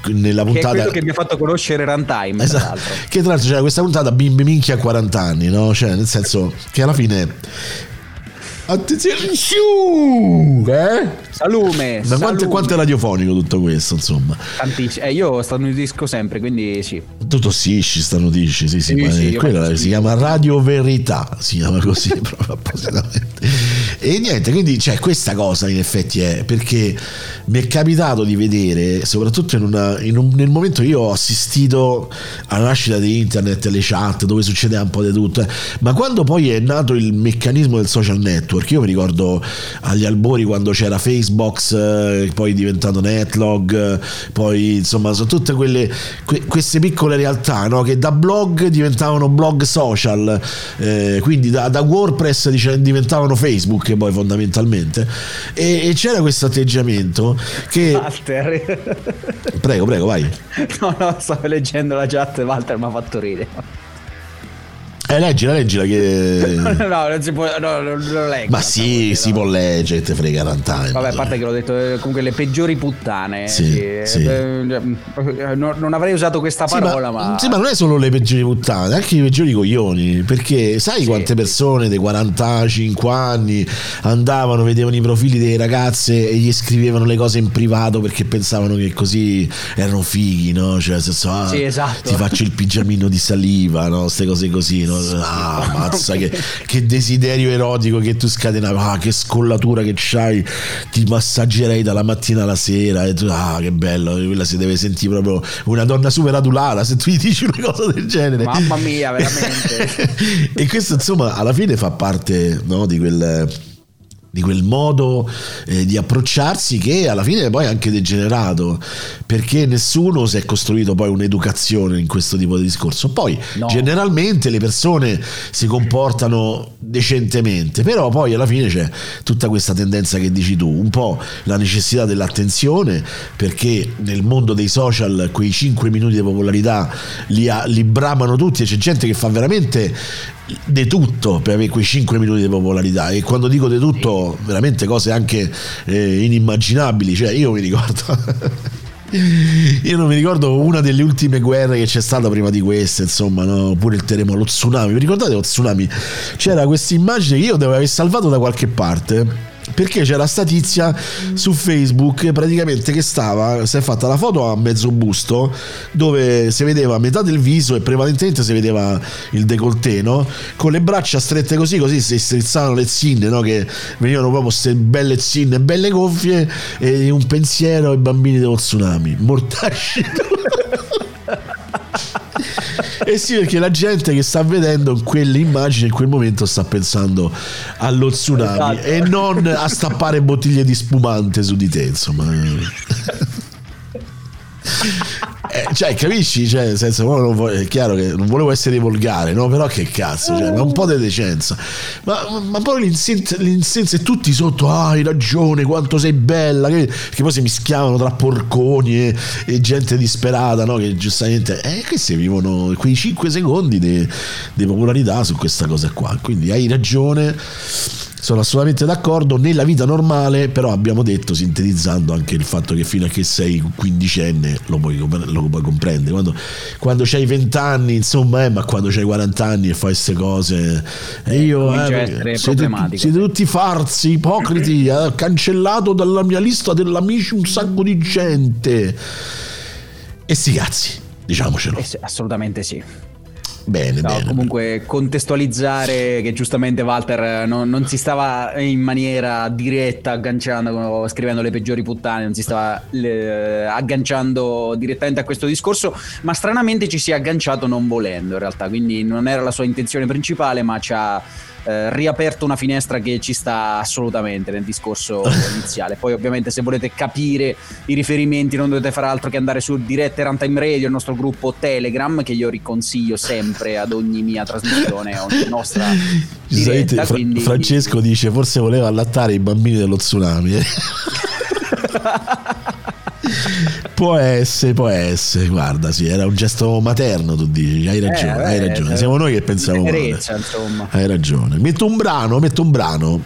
Nella Che è puntata quello che mi ha fatto conoscere Runtime, tra Esatto. l'altro. Che tra l'altro c'era questa puntata bimbi minchia a 40 anni, no? Cioè, nel senso che alla fine. Attenzione, eh? Salume. Ma quanto, quanto è radiofonico tutto questo, insomma? Tantissimo. Eh, io starnutisco sempre, quindi sì. Tu tossisci, starnutisci, sì, sì, Sì, ma sì, quella si chiama Radio Verità, si chiama così [laughs] proprio appositamente. E niente, quindi c'è questa cosa in effetti è perché mi è capitato di vedere, soprattutto in una- in un- nel momento che io ho assistito alla nascita di internet, le chat, dove succedeva un po' di tutto, eh, ma quando poi è nato il meccanismo del social network, io mi ricordo agli albori quando c'era Facebook, eh, poi è diventato Netlog, eh, poi insomma sono tutte quelle que- queste piccole realtà no? che da blog diventavano blog social, eh, quindi da, da WordPress dice- diventavano Facebook poi fondamentalmente e, e c'era questo atteggiamento che Walter. prego prego vai [laughs] no, no, stavo leggendo la chat, Walter mi ha fatto ridere. Eh, leggila leggila che [laughs] no, non si può, no, non lo leggo. ma sì si può leggere te frega runtime Vabbè, a parte che l'ho detto, eh, comunque le peggiori puttane. Sì, eh, sì. eh, eh, non, non avrei usato questa Sì, parola, ma... sì, ma non è solo le peggiori puttane, anche i peggiori coglioni. Perché sai quante persone dei 45 anni andavano, vedevano i profili delle ragazze e gli scrivevano le cose in privato perché pensavano che così erano fighi, no? Cioè, nel senso, ah, Sì, esatto. ti faccio il pigiamino di saliva, no? Queste cose così, no? Ah, [laughs] mazza, che, che desiderio erotico che tu scatenavi, ah, che scollatura che c'hai, ti massaggerei dalla mattina alla sera, e tu, ah, che bello, quella si deve sentire proprio una donna super adulata se tu gli dici una cosa del genere. Mamma mia, veramente. [laughs] e questo insomma alla fine fa parte no, di quel di quel modo eh, di approcciarsi che alla fine è poi anche degenerato perché nessuno si è costruito poi un'educazione in questo tipo di discorso poi No. generalmente le persone si comportano decentemente però poi alla fine c'è tutta questa tendenza che dici tu un po' la necessità dell'attenzione perché nel mondo dei social quei 5 minuti di popolarità li, ha- li bramano tutti e c'è gente che fa veramente di tutto per avere quei 5 minuti di popolarità. E quando dico di tutto veramente cose anche eh, inimmaginabili. Cioè io mi ricordo [laughs] io non mi ricordo una delle ultime guerre che c'è stata prima di queste insomma no? pure il terremoto lo tsunami. Vi ricordate lo tsunami? C'era questa immagine che io devo aver salvato da qualche parte perché c'era sta tizia su Facebook praticamente che stava, si è fatta la foto a mezzo busto dove si vedeva metà del viso e prevalentemente si vedeva il décolleté, no? Con le braccia strette così, così si strizzavano le zinne, no? Che venivano proprio queste belle zinne, belle gonfie e un pensiero ai bambini dello tsunami. Mortacci. [laughs] Eh sì, perché la gente che sta vedendo quell'immagine in quel momento sta pensando allo tsunami Esatto. e non a stappare bottiglie di spumante su di te, insomma. [laughs] Eh, cioè, capisci? Cioè, nel senso, vuole- è chiaro che non volevo essere volgare, no? Però che cazzo, cioè, ma un po' di decenza. Ma, ma- poi l'insenso, e tutti sotto, ah, hai ragione, quanto sei bella. Che, che poi si mischiavano tra porconi e, e gente disperata, no? Che giustamente, eh, questi vivono quei 5 secondi di, di popolarità su questa cosa qua. Quindi hai ragione. Sono assolutamente d'accordo. Nella vita normale, però, abbiamo detto, sintetizzando anche il fatto che fino a che sei quindicenne lo puoi, lo puoi comprendere. Quando, quando hai 20 anni, insomma, eh, ma quando hai 40 anni e fai queste cose, e io eh, siete, siete tutti farsi, ipocriti, eh, cancellato dalla mia lista dell'amici un sacco di gente. E sti cazzi, diciamocelo. Eh assolutamente sì. Bene, No, bene. comunque contestualizzare che giustamente Walter non, non si stava in maniera diretta agganciando, scrivendo le peggiori puttane, non si stava le- agganciando direttamente a questo discorso, ma stranamente ci si è agganciato non volendo in realtà, quindi non era la sua intenzione principale, ma ci ha eh, riaperto una finestra che ci sta assolutamente nel discorso [laughs] iniziale. Poi ovviamente se volete capire i riferimenti non dovete fare altro che andare su Dirette Runtime Radio, il nostro gruppo Telegram che io riconsiglio sempre ad ogni mia trasmissione, ogni nostra [laughs] diretta. Fra- quindi... Francesco dice forse voleva allattare i bambini dello tsunami. [laughs] eh. [laughs] può essere, può essere, guarda, sì, era un gesto materno, tu dici, hai ragione, Eh, hai ragione. eh, Siamo noi che pensiamo male. tenerezza, insomma. Hai ragione. Metto un brano, metto un brano.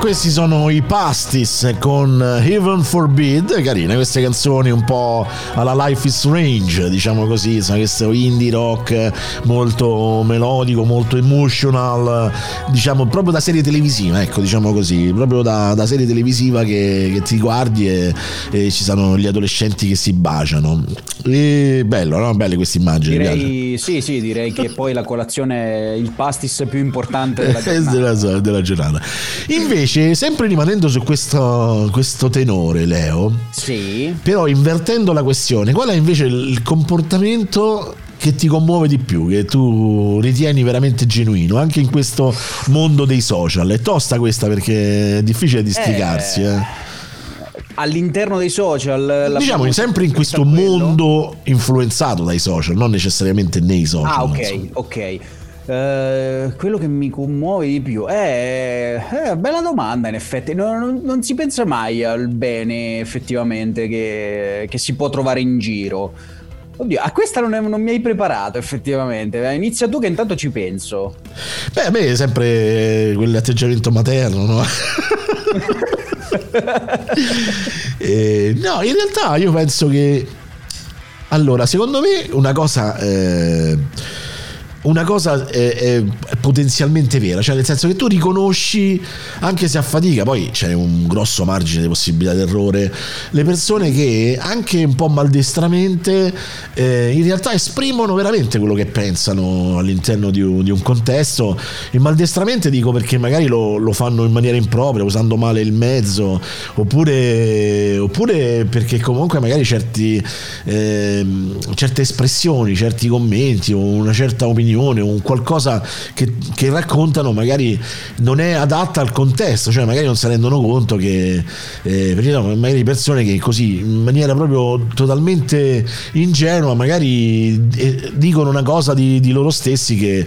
Questi sono i Pastis con Heaven Forbid, carine queste canzoni un po' alla Life is Strange, diciamo così, sono questo indie rock molto melodico, molto emotional, diciamo proprio da serie televisiva, ecco, diciamo così, proprio da, da serie televisiva che, che ti guardi e, e ci sono gli adolescenti che si baciano. E bello, no? Belle queste immagini. Direi, sì, sì, direi che poi la colazione il pastis più importante della [laughs] giornata. della, della giornata. Invece, sempre rimanendo su questo, questo tenore, Leo, Sì. però invertendo la questione, qual è invece il comportamento che ti commuove di più, che tu ritieni veramente genuino, anche in questo mondo dei social? È tosta questa perché è difficile districarsi. Eh. All'interno dei social... Diciamo sempre in questo mondo influenzato dai social, non necessariamente nei social. Ah, ok, ok. Eh, quello che mi commuove di più è, è bella domanda in effetti. Non, non- non si pensa mai al bene effettivamente che, che si può trovare in giro. Oddio a questa non, è- non mi hai preparato effettivamente. Eh, inizia tu che intanto ci penso. Beh, a me è sempre quell'atteggiamento materno, no? [laughs] Eh, no, in realtà io penso che... Allora, secondo me una cosa... eh, una cosa è, è potenzialmente vera, cioè nel senso che tu riconosci, anche se a fatica, poi c'è un grosso margine di possibilità d'errore, le persone che anche un po' maldestramente eh, in realtà esprimono veramente quello che pensano all'interno di un, di un contesto. E maldestramente dico perché magari lo, lo fanno in maniera impropria, usando male il mezzo, oppure, oppure perché comunque magari certi, ehm, certe espressioni, certi commenti o una certa opinione o un qualcosa che, che raccontano magari non è adatta al contesto, cioè magari non si rendono conto che eh, no, magari persone che così in maniera proprio totalmente ingenua magari eh, dicono una cosa di, di loro stessi che,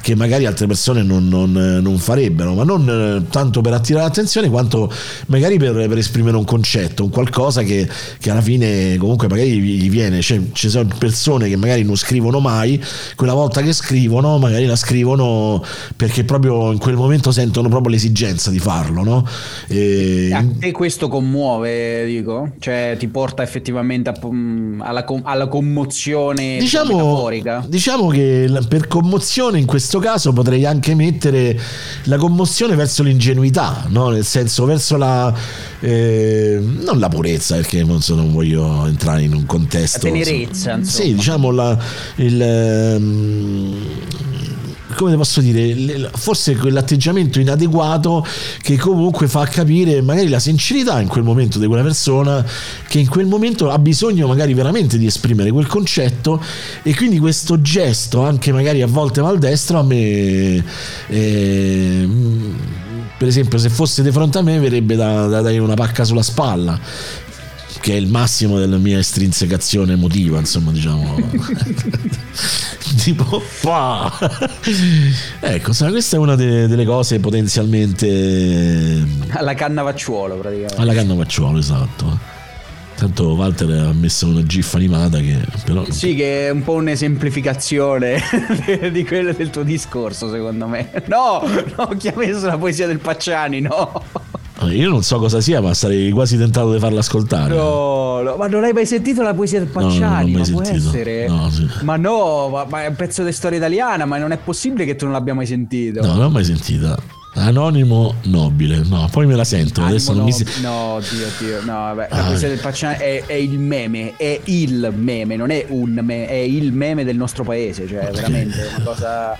che magari altre persone non, non- non farebbero, ma non eh, tanto per attirare l'attenzione quanto magari per, per esprimere un concetto, un qualcosa che, che alla fine comunque magari gli viene, cioè, ci sono persone che magari non scrivono mai, quella volta che scrivono magari la scrivono perché proprio in quel momento sentono proprio l'esigenza di farlo, no? E- a te questo commuove dico cioè ti porta effettivamente a- mm, alla, alla commozione Diciamo, metaforica diciamo che per commozione in questo caso potrei anche mettere la commozione verso l'ingenuità, no? nel senso verso la... eh, non la purezza perché non, so, non voglio entrare in un contesto... La tenerezza, insomma. Sì, diciamo la, il... ehm, come posso dire, forse quell'atteggiamento inadeguato che comunque fa capire magari la sincerità in quel momento di quella persona che in quel momento ha bisogno magari veramente di esprimere quel concetto e quindi questo gesto anche magari a volte maldestro a me eh, mm, per esempio se fosse di fronte a me verrebbe da, da dare una pacca sulla spalla che è il massimo della mia estrinsecazione emotiva, insomma, diciamo. [laughs] tipo, pa! ecco, sai, questa è una de- delle cose potenzialmente alla cannavacciuolo praticamente alla canna facciolo, esatto. Tanto Walter ha messo una gif animata che però Sì, che è un po' un'esemplificazione [laughs] di quello del tuo discorso, secondo me. No, no, chi ha messo la poesia del Pacciani, no. Io non so cosa sia, ma sarei quasi tentato di farla ascoltare. No, no, ma non hai mai sentito la poesia del No, no, non Pacciani? ma può sentito. essere? No, sì. Ma no, ma, ma è un pezzo di storia italiana, ma non è possibile che tu non l'abbia mai sentito. No, non l'ho mai sentita. Anonimo nobile, no, poi me la sento. Adesso non mi si- No, Dio, Dio, no, vabbè, la Ah. poesia del Pacciani è, è il meme, è il meme, non è un meme, è il meme del nostro paese, cioè veramente una cosa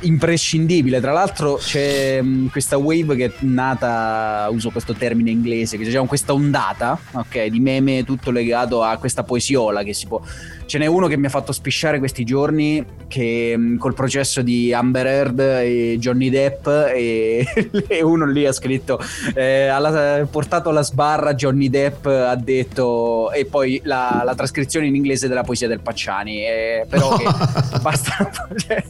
imprescindibile. Tra l'altro c'è mh, questa wave che è nata, uso questo termine inglese, che diciamo questa ondata, ok, di meme tutto legato a questa poesiola che si può... Ce n'è uno che mi ha fatto spisciare questi giorni che mh, col processo di Amber Heard e Johnny Depp e, [laughs] e uno lì ha scritto eh, alla- portato alla sbarra Johnny Depp ha detto e poi la, la trascrizione in inglese della poesia del Pacciani eh, però che [laughs] basta [laughs] cioè,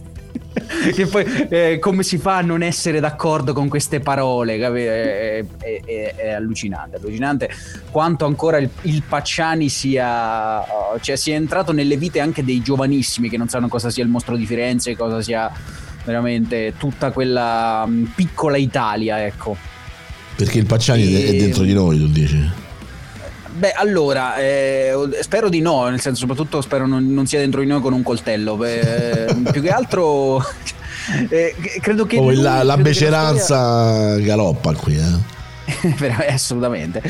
[laughs] che poi eh, come si fa a non essere d'accordo con queste parole? È, è- è- è allucinante allucinante quanto ancora il, il Pacciani sia oh, cioè sia entrato nelle vite anche dei giovanissimi che non sanno cosa sia il mostro di Firenze cosa sia veramente tutta quella mm, piccola Italia ecco Perché il Pacciani è- è E- dentro di noi, tu dici. Beh, allora, eh, spero di no, nel senso, soprattutto spero non, non sia dentro di noi con un coltello. Beh, [laughs] più che altro, [laughs] eh, credo che. Oh, lui- la, la credo che beceranza galoppa qui, eh. [laughs] Veramente, assolutamente.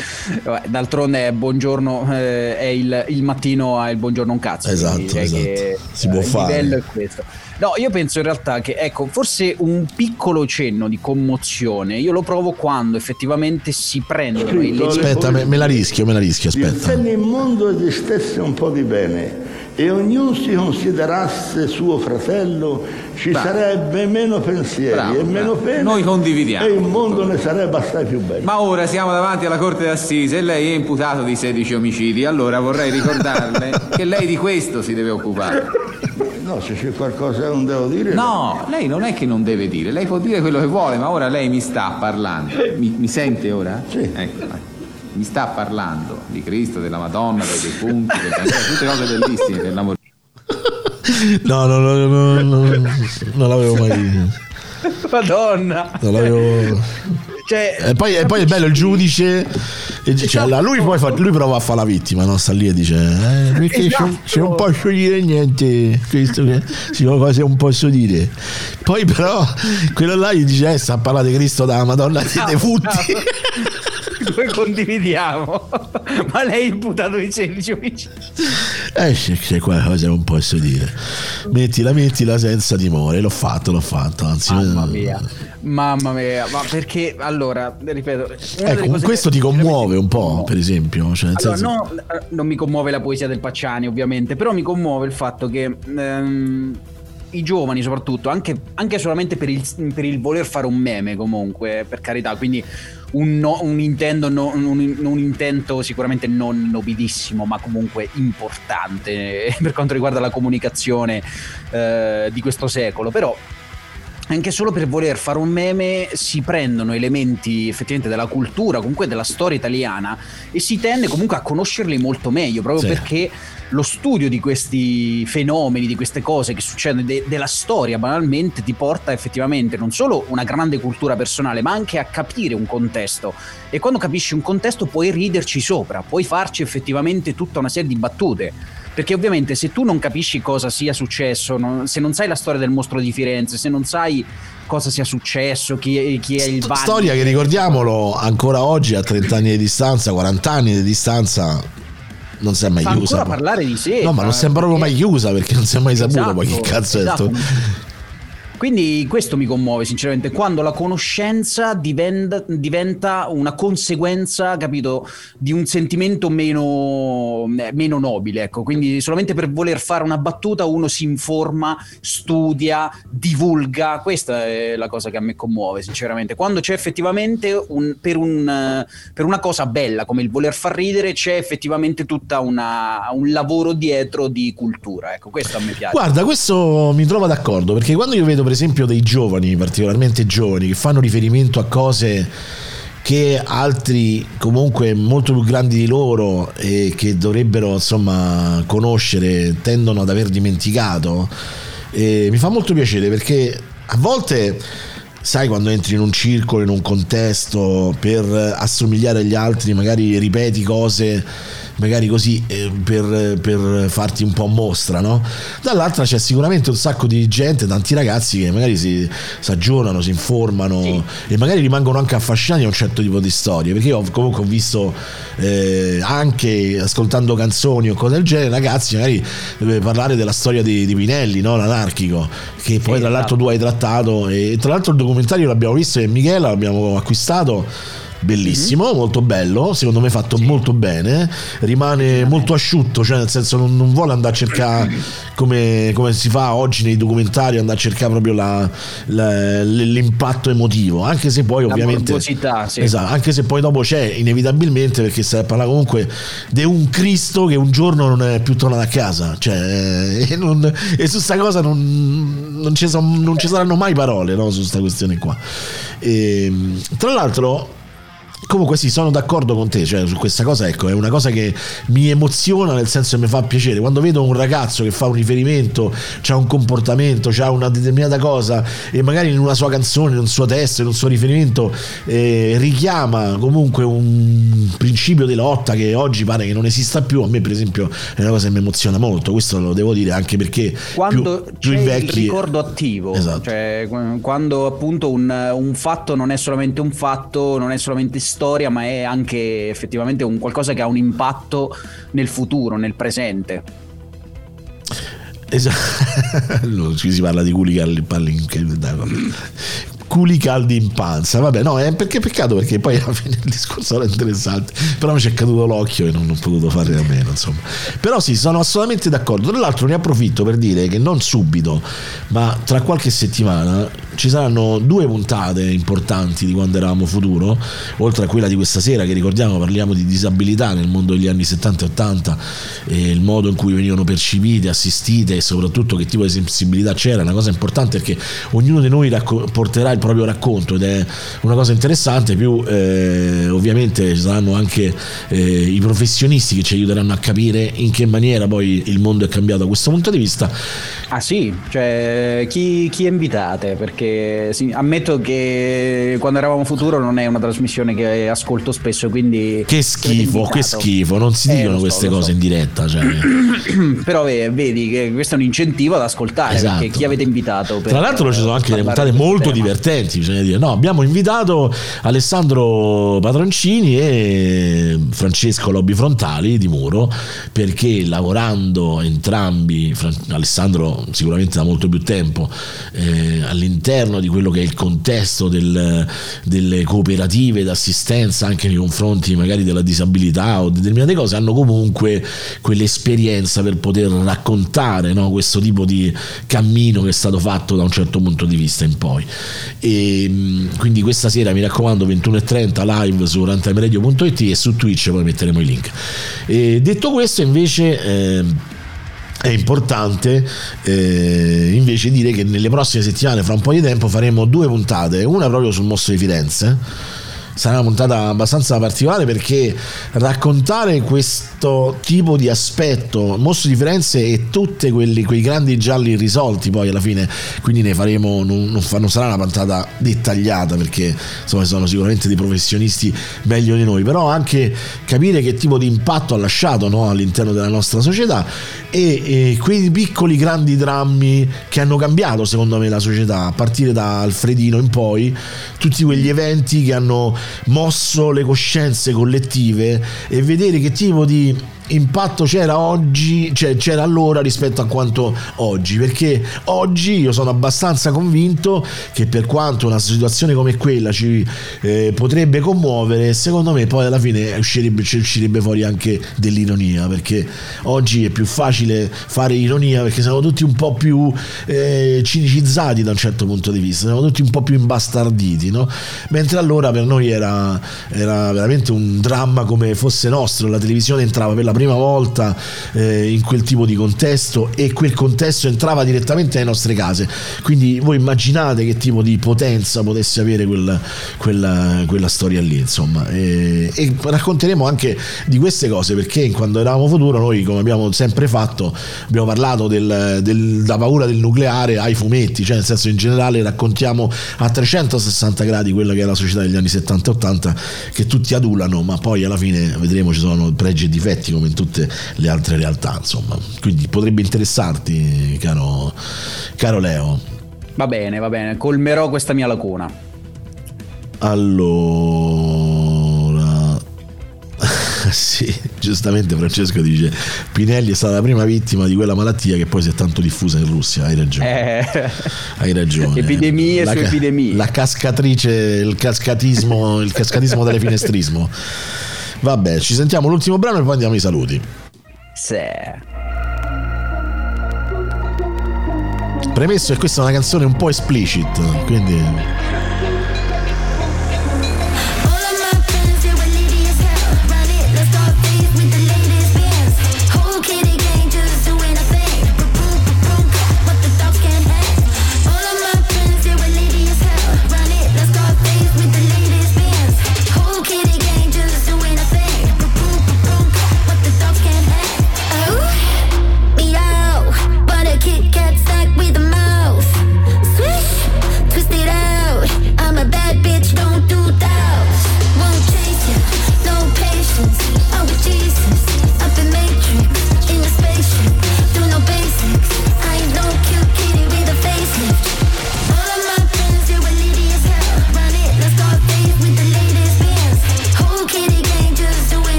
D'altronde, buongiorno eh, è il, il mattino a il buongiorno un cazzo. Esatto, esatto. che, Si può il fare. livello è questo. No, io penso in realtà che, ecco, forse un piccolo cenno di commozione io lo provo quando effettivamente si prendono i leggi- Aspetta, me, me la rischio, me la rischio, aspetta. Se nel mondo esistesse un po' di bene e ognuno si considerasse suo fratello, ci Bravo. sarebbe meno pensieri Bravo, e meno pene. Noi condividiamo. E il mondo ne sarebbe assai più bello. Ma ora siamo davanti alla Corte d'Assise e lei è imputato di 16 omicidi, allora vorrei ricordarle [laughs] che lei di questo si deve occupare. No, se c'è qualcosa che non devo dire. No, lei non è che non deve dire, lei può dire quello che vuole, ma ora lei mi sta parlando. Mi, mi sente ora? Sì. Ecco. Mi sta parlando di Cristo, della Madonna, dei defunti, del Vangelo, tutte cose bellissime dell'amore. No, no, no, no, no, no, non l'avevo mai. [laughs] Madonna. Non l'avevo. Cioè, E poi, e poi è bello il giudice. e dice, allora, lui poi fa- lui prova a fare la vittima, no? Sta lì e dice: eh, Perché Esatto. se, non posso dire niente, questo che sì, cosa non posso dire. Poi, però, quello là gli dice: eh, sta a parlare di Cristo da Madonna dei defunti. [laughs] Noi condividiamo. [laughs] Ma lei è imputato di 16 omicidi. Eh, c'è, qualcosa che non posso dire. Mettila, mettila senza timore. L'ho fatto, l'ho fatto. Anzi, Mamma mia. Mamma mia, ma perché allora, ripeto, ecco, questo ti commuove un po', per esempio. Cioè, Allora, senso- no, eh, non mi commuove la poesia del Pacciani, ovviamente, però mi commuove il fatto che ehm, i giovani, soprattutto, anche, anche solamente per il, per il voler fare un meme, comunque, per carità, quindi un, no- un intento, no- un, un intento sicuramente non nobilissimo, ma comunque importante [laughs] per quanto riguarda la comunicazione eh, di questo secolo. Però anche solo per voler fare un meme si prendono elementi effettivamente della cultura, comunque della storia italiana e si tende comunque a conoscerli molto meglio, proprio Sì. perché lo studio di questi fenomeni, di queste cose che succedono, de- della storia banalmente, ti porta effettivamente non solo una grande cultura personale, ma anche a capire un contesto. E quando capisci un contesto puoi riderci sopra, puoi farci effettivamente tutta una serie di battute. Perché ovviamente se tu non capisci cosa sia successo, non- se non sai la storia del mostro di Firenze, se non sai cosa sia successo, chi è, chi è il Vanni, Storia che ricordiamolo ancora oggi a 30 anni di distanza, 40 anni di distanza, non si è mai fa chiusa. ancora parlare di sé. No, ma non si è proprio mai chiusa perché non si è mai saputo Esatto, poi che cazzo è esatto. sto. Quindi questo mi commuove sinceramente, quando la conoscenza diventa, diventa una conseguenza, capito, di un sentimento meno, meno nobile, ecco. Quindi solamente per voler fare una battuta uno si informa, studia, divulga, questa è la cosa che a me commuove sinceramente. Quando c'è effettivamente un, per, un, per una cosa bella come il voler far ridere c'è effettivamente tutta una, un lavoro dietro di cultura, ecco, questo a me piace. Guarda, questo mi trova d'accordo perché quando io vedo per esempio dei giovani, particolarmente giovani, che fanno riferimento a cose che altri comunque molto più grandi di loro e che dovrebbero insomma conoscere tendono ad aver dimenticato, eh, mi fa molto piacere perché a volte sai quando entri in un circolo, in un contesto per assomigliare agli altri, magari ripeti cose magari così eh, per, per farti un po' mostra, no? Dall'altra c'è sicuramente un sacco di gente, tanti ragazzi che magari si, si aggiornano, si informano e magari rimangono anche affascinati da un certo tipo di storie, perché io comunque ho visto eh, anche ascoltando canzoni o cose del genere, ragazzi magari eh, parlare della storia di, di Pinelli, no? L'anarchico, che poi tra l'altro tu hai trattato e tra l'altro il documentario l'abbiamo visto e Michela l'abbiamo acquistato bellissimo, molto bello, secondo me fatto molto bene, rimane molto asciutto, cioè nel senso non, non vuole andare a cercare [clears throat] come, come si fa oggi nei documentari, andare a cercare proprio la- la- l'impatto emotivo, anche se poi La ovviamente... sì. Esatto, anche se poi dopo c'è inevitabilmente perché stai a parlare comunque di un Cristo che un giorno non è più tornato a casa, cioè, e, non- e su sta cosa non, non ci, non ci saranno mai parole no, su questa questione qua. E, tra l'altro Comunque sì, sono d'accordo con te, cioè su questa cosa, ecco, è una cosa che mi emoziona nel senso che mi fa piacere. Quando vedo un ragazzo che fa un riferimento, ha un comportamento, ha una determinata cosa e magari in una sua canzone, in un suo testo, in un suo riferimento eh, richiama comunque un principio di lotta che oggi pare che non esista più, a me per esempio è una cosa che mi emoziona molto, questo lo devo dire anche perché quando più, più c'è invecchi... il ricordo attivo, Esatto. cioè qu- quando appunto un, un fatto non è solamente un fatto, non è solamente storia, ma è anche effettivamente un qualcosa che ha un impatto nel futuro, nel presente. Esatto, [laughs] ci si parla di culi caldi, palli- culi caldi in panza. Vabbè, no, è perché peccato perché poi alla fine il discorso era interessante, però mi ci è caduto l'occhio e non ho potuto fare a meno, insomma. Però sì, sono assolutamente d'accordo. Tra l'altro ne approfitto per dire che non subito, ma tra qualche settimana ci saranno due puntate importanti di quando eravamo futuro, oltre a quella di questa sera che ricordiamo parliamo di disabilità nel mondo degli anni 70 e 80 e il modo in cui venivano percepite, assistite e soprattutto che tipo di sensibilità c'era, una cosa importante perché ognuno di noi racco- porterà il proprio racconto ed è una cosa interessante, più eh, ovviamente ci saranno anche eh, i professionisti che ci aiuteranno a capire in che maniera poi il mondo è cambiato da questo punto di vista. Ah sì, cioè chi, chi invitate? Perché sì, ammetto che quando eravamo futuro non è una trasmissione che ascolto spesso, quindi... Che schifo, che schifo, non si Eh, dicono so, queste cose so. in diretta. Cioè. [clears throat] Però ve- vedi che questo è un incentivo ad ascoltare, Esatto. perché chi avete invitato? Tra l'altro ci sono anche delle puntate molto tema? divertenti, bisogna dire. No, abbiamo invitato Alessandro Patroncini e Francesco Lobby Frontali di Muro perché lavorando entrambi, Alessandro sicuramente da molto più tempo, eh, all'interno di quello che è il contesto del- delle cooperative d'assistenza anche nei confronti magari della disabilità o determinate cose, hanno comunque quell'esperienza per poter raccontare no, questo tipo di cammino che è stato fatto da un certo punto di vista in poi. E, mh, quindi questa sera mi raccomando 21.30 live su rantimeradio.it e su Twitch poi metteremo i link. E detto questo invece... ehm, è importante eh, invece dire che nelle prossime settimane, fra un po' di tempo, faremo due puntate, una proprio sul mostro di Firenze. Sarà una puntata abbastanza particolare perché raccontare questo tipo di aspetto, mostro di Firenze e tutti quei grandi gialli irrisolti poi alla fine, quindi ne faremo, non, non fa- non sarà una puntata dettagliata perché insomma sono sicuramente dei professionisti meglio di noi, però anche capire che tipo di impatto ha lasciato no, all'interno della nostra società e, e quei piccoli grandi drammi che hanno cambiato secondo me la società, a partire da Alfredino in poi, tutti quegli eventi che hanno mosso le coscienze collettive e vedere che tipo di que impatto c'era oggi, cioè c'era allora rispetto a quanto oggi, perché oggi io sono abbastanza convinto che per quanto una situazione come quella ci eh, potrebbe commuovere, secondo me poi alla fine uscirebbe, ci uscirebbe fuori anche dell'ironia, perché oggi è più facile fare ironia perché siamo tutti un po' più eh, cinicizzati da un certo punto di vista, siamo tutti un po' più imbastarditi, no? mentre allora per noi era, era veramente un dramma come fosse nostro, la televisione entrava per la prima volta eh, in quel tipo di contesto e quel contesto entrava direttamente nelle nostre case, quindi voi immaginate che tipo di potenza potesse avere quella, quella, quella storia lì, insomma, e, e racconteremo anche di queste cose perché quando eravamo futuro noi, come abbiamo sempre fatto, abbiamo parlato del, del- da paura del nucleare ai fumetti, cioè nel senso in generale raccontiamo a 360 gradi quella che è la società degli anni 70 e 80 che tutti adulano, ma poi alla fine vedremo ci sono pregi e difetti come in tutte le altre realtà, insomma. Quindi potrebbe interessarti, caro, caro Leo. Va bene, va bene, colmerò questa mia lacuna. Allora, [laughs] sì, giustamente Francesco dice: Pinelli è stata la prima vittima di quella malattia che poi si è tanto diffusa in Russia. Hai ragione. Eh, Hai ragione. Epidemie la, su epidemie. La cascatrice, il cascatismo, il cascatismo telefinestrismo. Vabbè, ci sentiamo l'ultimo brano e poi andiamo ai saluti. Premesso che questa è una canzone un po' explicit, quindi.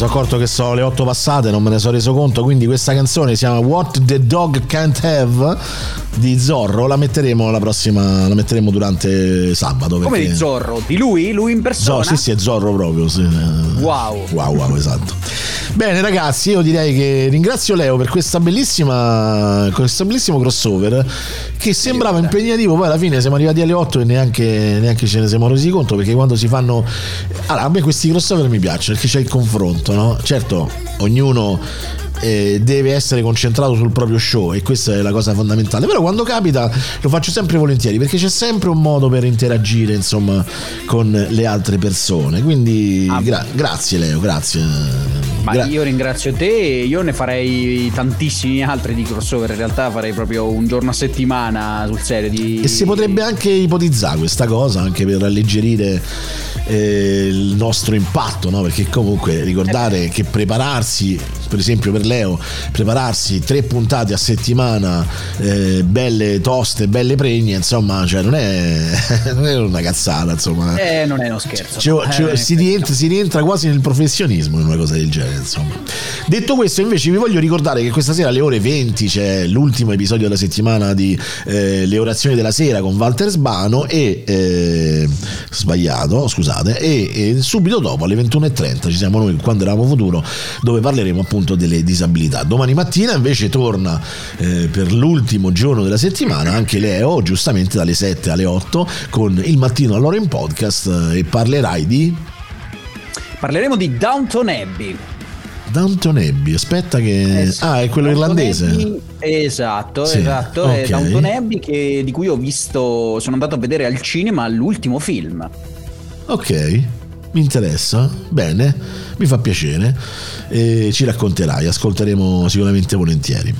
Sono accorto che sono le 8 passate, non me ne sono reso conto, quindi questa canzone si chiama What the Dog Can't Have di Zorro, la metteremo la prossima, la metteremo durante sabato. Come perché- di Zorro? Di lui? Lui in persona? Zorro, sì, sì, è Zorro proprio, sì. Wow. Wow, wow, esatto. Bene ragazzi, io direi che ringrazio Leo per questa bellissima questo bellissimo crossover che sembrava impegnativo, poi alla fine siamo arrivati alle 8 e neanche, neanche ce ne siamo resi conto perché quando si fanno allora, a me questi crossover mi piacciono perché c'è il confronto, no? Certo, ognuno eh, deve essere concentrato sul proprio show e questa è la cosa fondamentale. Però quando capita lo faccio sempre volentieri perché c'è sempre un modo per interagire insomma con le altre persone. Quindi gra- grazie Leo grazie Ma Gra- io ringrazio te, io ne farei tantissimi altri di crossover, in realtà farei proprio un giorno a settimana sul serio di... E si potrebbe anche ipotizzare questa cosa anche per alleggerire eh, il nostro impatto, no? perché comunque ricordare che prepararsi, per esempio per Leo, prepararsi tre puntate a settimana, eh, belle toste, belle pregne, insomma, cioè non è, [laughs] non è una cazzata, insomma. Eh, non è uno scherzo. Ci- ci- Eh, si, rientra, si rientra quasi nel professionismo in una cosa del genere insomma detto questo invece vi voglio ricordare che questa sera alle ore 20 c'è l'ultimo episodio della settimana di eh, le orazioni della sera con Walter Sbano e eh, sbagliato scusate e, e subito dopo alle 21.30 ci siamo noi quando eravamo futuro dove parleremo appunto delle disabilità domani mattina invece torna eh, per l'ultimo giorno della settimana anche Leo giustamente dalle 7 alle 8 con il mattino allora in podcast eh, e parlerai di Parleremo di Downton Abbey. Downton Abbey, aspetta che... Ah, è quello Downton irlandese? Abbey- esatto, Sì, esatto. È ok. Downton Abbey che- di cui ho visto, sono andato a vedere al cinema l'ultimo film. Ok, mi interessa, bene, mi fa piacere. E ci racconterai, ascolteremo sicuramente volentieri.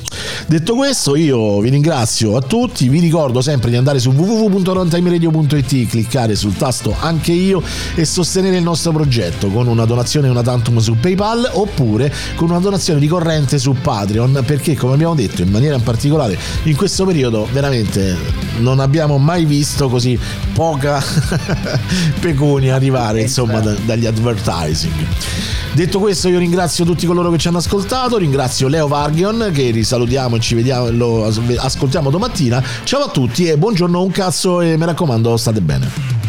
Detto questo, io vi ringrazio a tutti, vi ricordo sempre di andare su www.runtimeradio.it, cliccare sul tasto anche io e sostenere il nostro progetto con una donazione e una tantum su PayPal oppure con una donazione ricorrente su Patreon perché come abbiamo detto in maniera in particolare in questo periodo veramente non abbiamo mai visto così poca [laughs] pecunia arrivare insomma da- dagli advertising. Detto questo io ringrazio tutti coloro che ci hanno ascoltato, ringrazio Leo Vargion che risalutiamo e ci vediamo e lo as- ascoltiamo domattina. Ciao a tutti e buongiorno un cazzo e mi raccomando state bene.